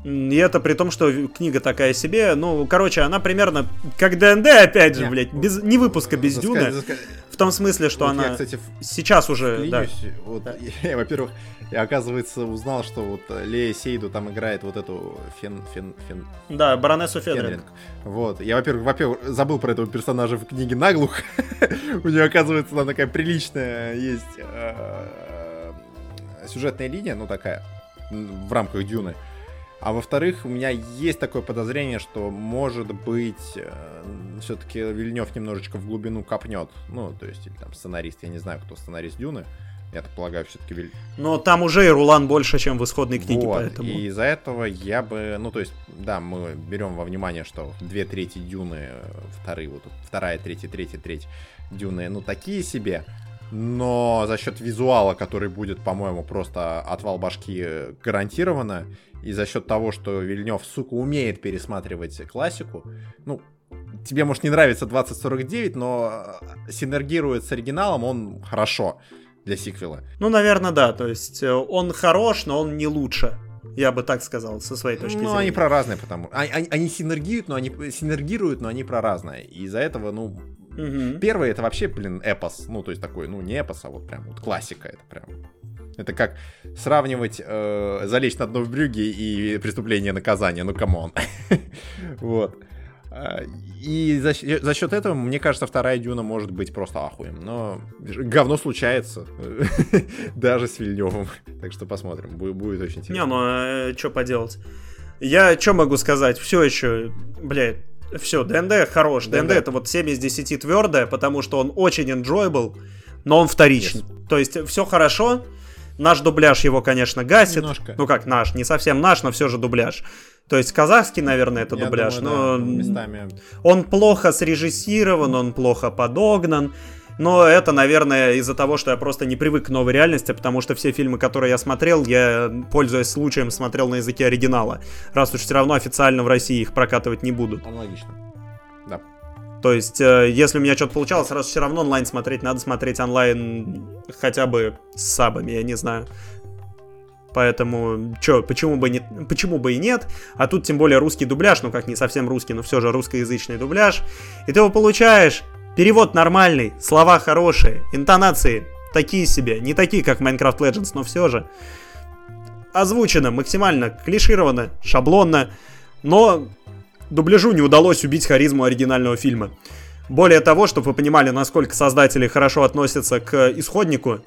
И это при том, что книга такая себе. Ну, короче, она примерно как ДНД, опять же, Нет. блядь, без, не выпуска без заска... Дюны. Заска... В том смысле, что вот она я, кстати, сейчас уже... Да. Вот, да. Я, во-первых, я, оказывается, узнал, что вот Лея Сейду там играет вот эту Фен... Фен... Фен... Да, баронессу Фенринг. Фенринг. Вот. Я, во-первых, во-первых, забыл про этого персонажа в книге наглух. У нее, оказывается, там такая приличная есть э, сюжетная линия, ну такая, в рамках Дюны. А во-вторых, у меня есть такое подозрение, что, может быть, э, все-таки Вильнев немножечко в глубину копнет. Ну, то есть, или там сценарист, я не знаю, кто сценарист Дюны. Я так полагаю, все-таки Виль... Но там уже и Рулан больше, чем в исходной книге, вот, поэтому... И из-за этого я бы... Ну, то есть, да, мы берем во внимание, что две трети Дюны, э, вторые, вот вторая, третья, третья, треть Дюны, ну, такие себе. Но за счет визуала, который будет, по-моему, просто отвал башки гарантированно, и за счет того, что Вильнев, сука, умеет пересматривать классику, ну, тебе, может, не нравится 2049, но э, синергирует с оригиналом он хорошо для сиквела. Ну, наверное, да, то есть э, он хорош, но он не лучше. Я бы так сказал, со своей точки ну, зрения. Ну, они про разные, потому они, они, они синергируют, но они синергируют, но они про разные. И из-за этого, ну, угу. первый это вообще, блин, эпос. Ну, то есть такой, ну, не эпос, а вот прям вот классика. Это прям Это как сравнивать э, залечь на дно в Брюгге и преступление наказания. Ну, come on. вот. А, и за, за счет этого, мне кажется, вторая Дюна может быть просто ахуем. Но говно случается. Даже с Вильневым. Так что посмотрим. Будет, будет очень интересно. Не, ну э, что поделать. Я что могу сказать? Все еще, блядь, все, ДНД хорош. ДНД, это вот 7 из 10 твердое, потому что он очень enjoyable, но он вторичный. Yes. То есть все хорошо. Наш дубляж его, конечно, гасит. Немножко. Ну как наш, не совсем наш, но все же дубляж. То есть казахский, наверное, это Я дубляж, думаю, но да, местами. он плохо срежиссирован, он плохо подогнан. Но это, наверное, из-за того, что я просто не привык к новой реальности, потому что все фильмы, которые я смотрел, я, пользуясь случаем, смотрел на языке оригинала. Раз уж все равно официально в России их прокатывать не будут. Аналогично. То есть, э, если у меня что-то получалось, раз все равно онлайн смотреть, надо смотреть онлайн хотя бы с сабами, я не знаю. Поэтому, чё, почему бы, не, почему бы и нет? А тут тем более русский дубляж, ну как не совсем русский, но все же русскоязычный дубляж. И ты его получаешь, перевод нормальный, слова хорошие, интонации такие себе, не такие, как Minecraft Legends, но все же. Озвучено максимально клишировано, шаблонно, но дубляжу не удалось убить харизму оригинального фильма. Более того, чтобы вы понимали, насколько создатели хорошо относятся к исходнику,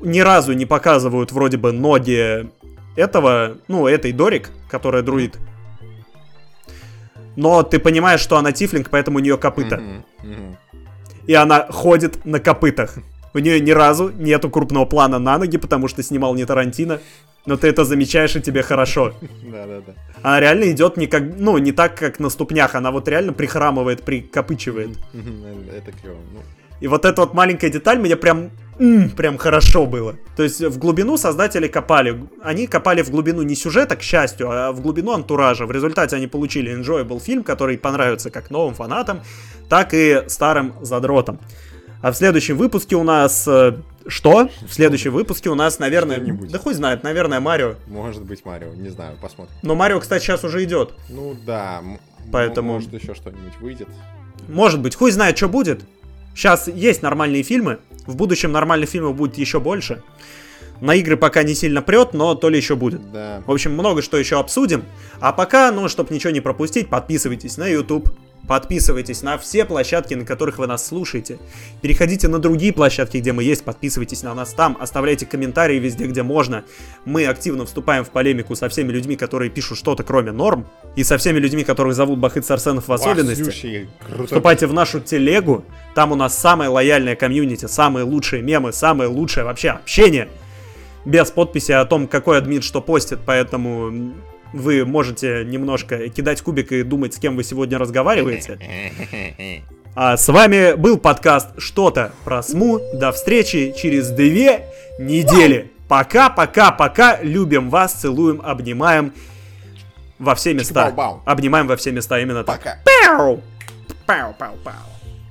ни разу не показывают вроде бы ноги этого, ну, этой Дорик, которая друид. Но ты понимаешь, что она тифлинг, поэтому у нее копыта. И она ходит на копытах. У нее ни разу нету крупного плана на ноги, потому что снимал не Тарантино. Но ты это замечаешь, и тебе хорошо. Да, да, да. Она реально идет не как, ну, не так, как на ступнях. Она вот реально прихрамывает, прикопычивает. Это клево. Ну. И вот эта вот маленькая деталь мне прям м, прям хорошо было. То есть в глубину создатели копали. Они копали в глубину не сюжета, к счастью, а в глубину антуража. В результате они получили enjoyable фильм, который понравится как новым фанатам, так и старым задротам. А в следующем выпуске у нас... Что? В следующем выпуске у нас, наверное... Да хуй знает, наверное, Марио. Может быть, Марио, не знаю, посмотрим. Но Марио, кстати, сейчас уже идет. Ну да, Поэтому... Может, еще что-нибудь выйдет. Может быть, хуй знает, что будет. Сейчас есть нормальные фильмы, в будущем нормальных фильмов будет еще больше. На игры пока не сильно прет, но то ли еще будет. Да. В общем, много что еще обсудим. А пока, ну, чтобы ничего не пропустить, подписывайтесь на YouTube, Подписывайтесь на все площадки, на которых вы нас слушаете. Переходите на другие площадки, где мы есть, подписывайтесь на нас там, оставляйте комментарии везде, где можно. Мы активно вступаем в полемику со всеми людьми, которые пишут что-то кроме норм, и со всеми людьми, которых зовут Бахыт Сарсенов в особенности. Вступайте в нашу телегу, там у нас самая лояльная комьюнити, самые лучшие мемы, самое лучшее вообще общение. Без подписи о том, какой админ что постит, поэтому вы можете немножко кидать кубик и думать, с кем вы сегодня разговариваете. А с вами был подкаст «Что-то про СМУ». До встречи через две недели. Пока, пока, пока. Любим вас, целуем, обнимаем во все места. Обнимаем во все места, именно так. Пока. Пау! Пау, пау, пау.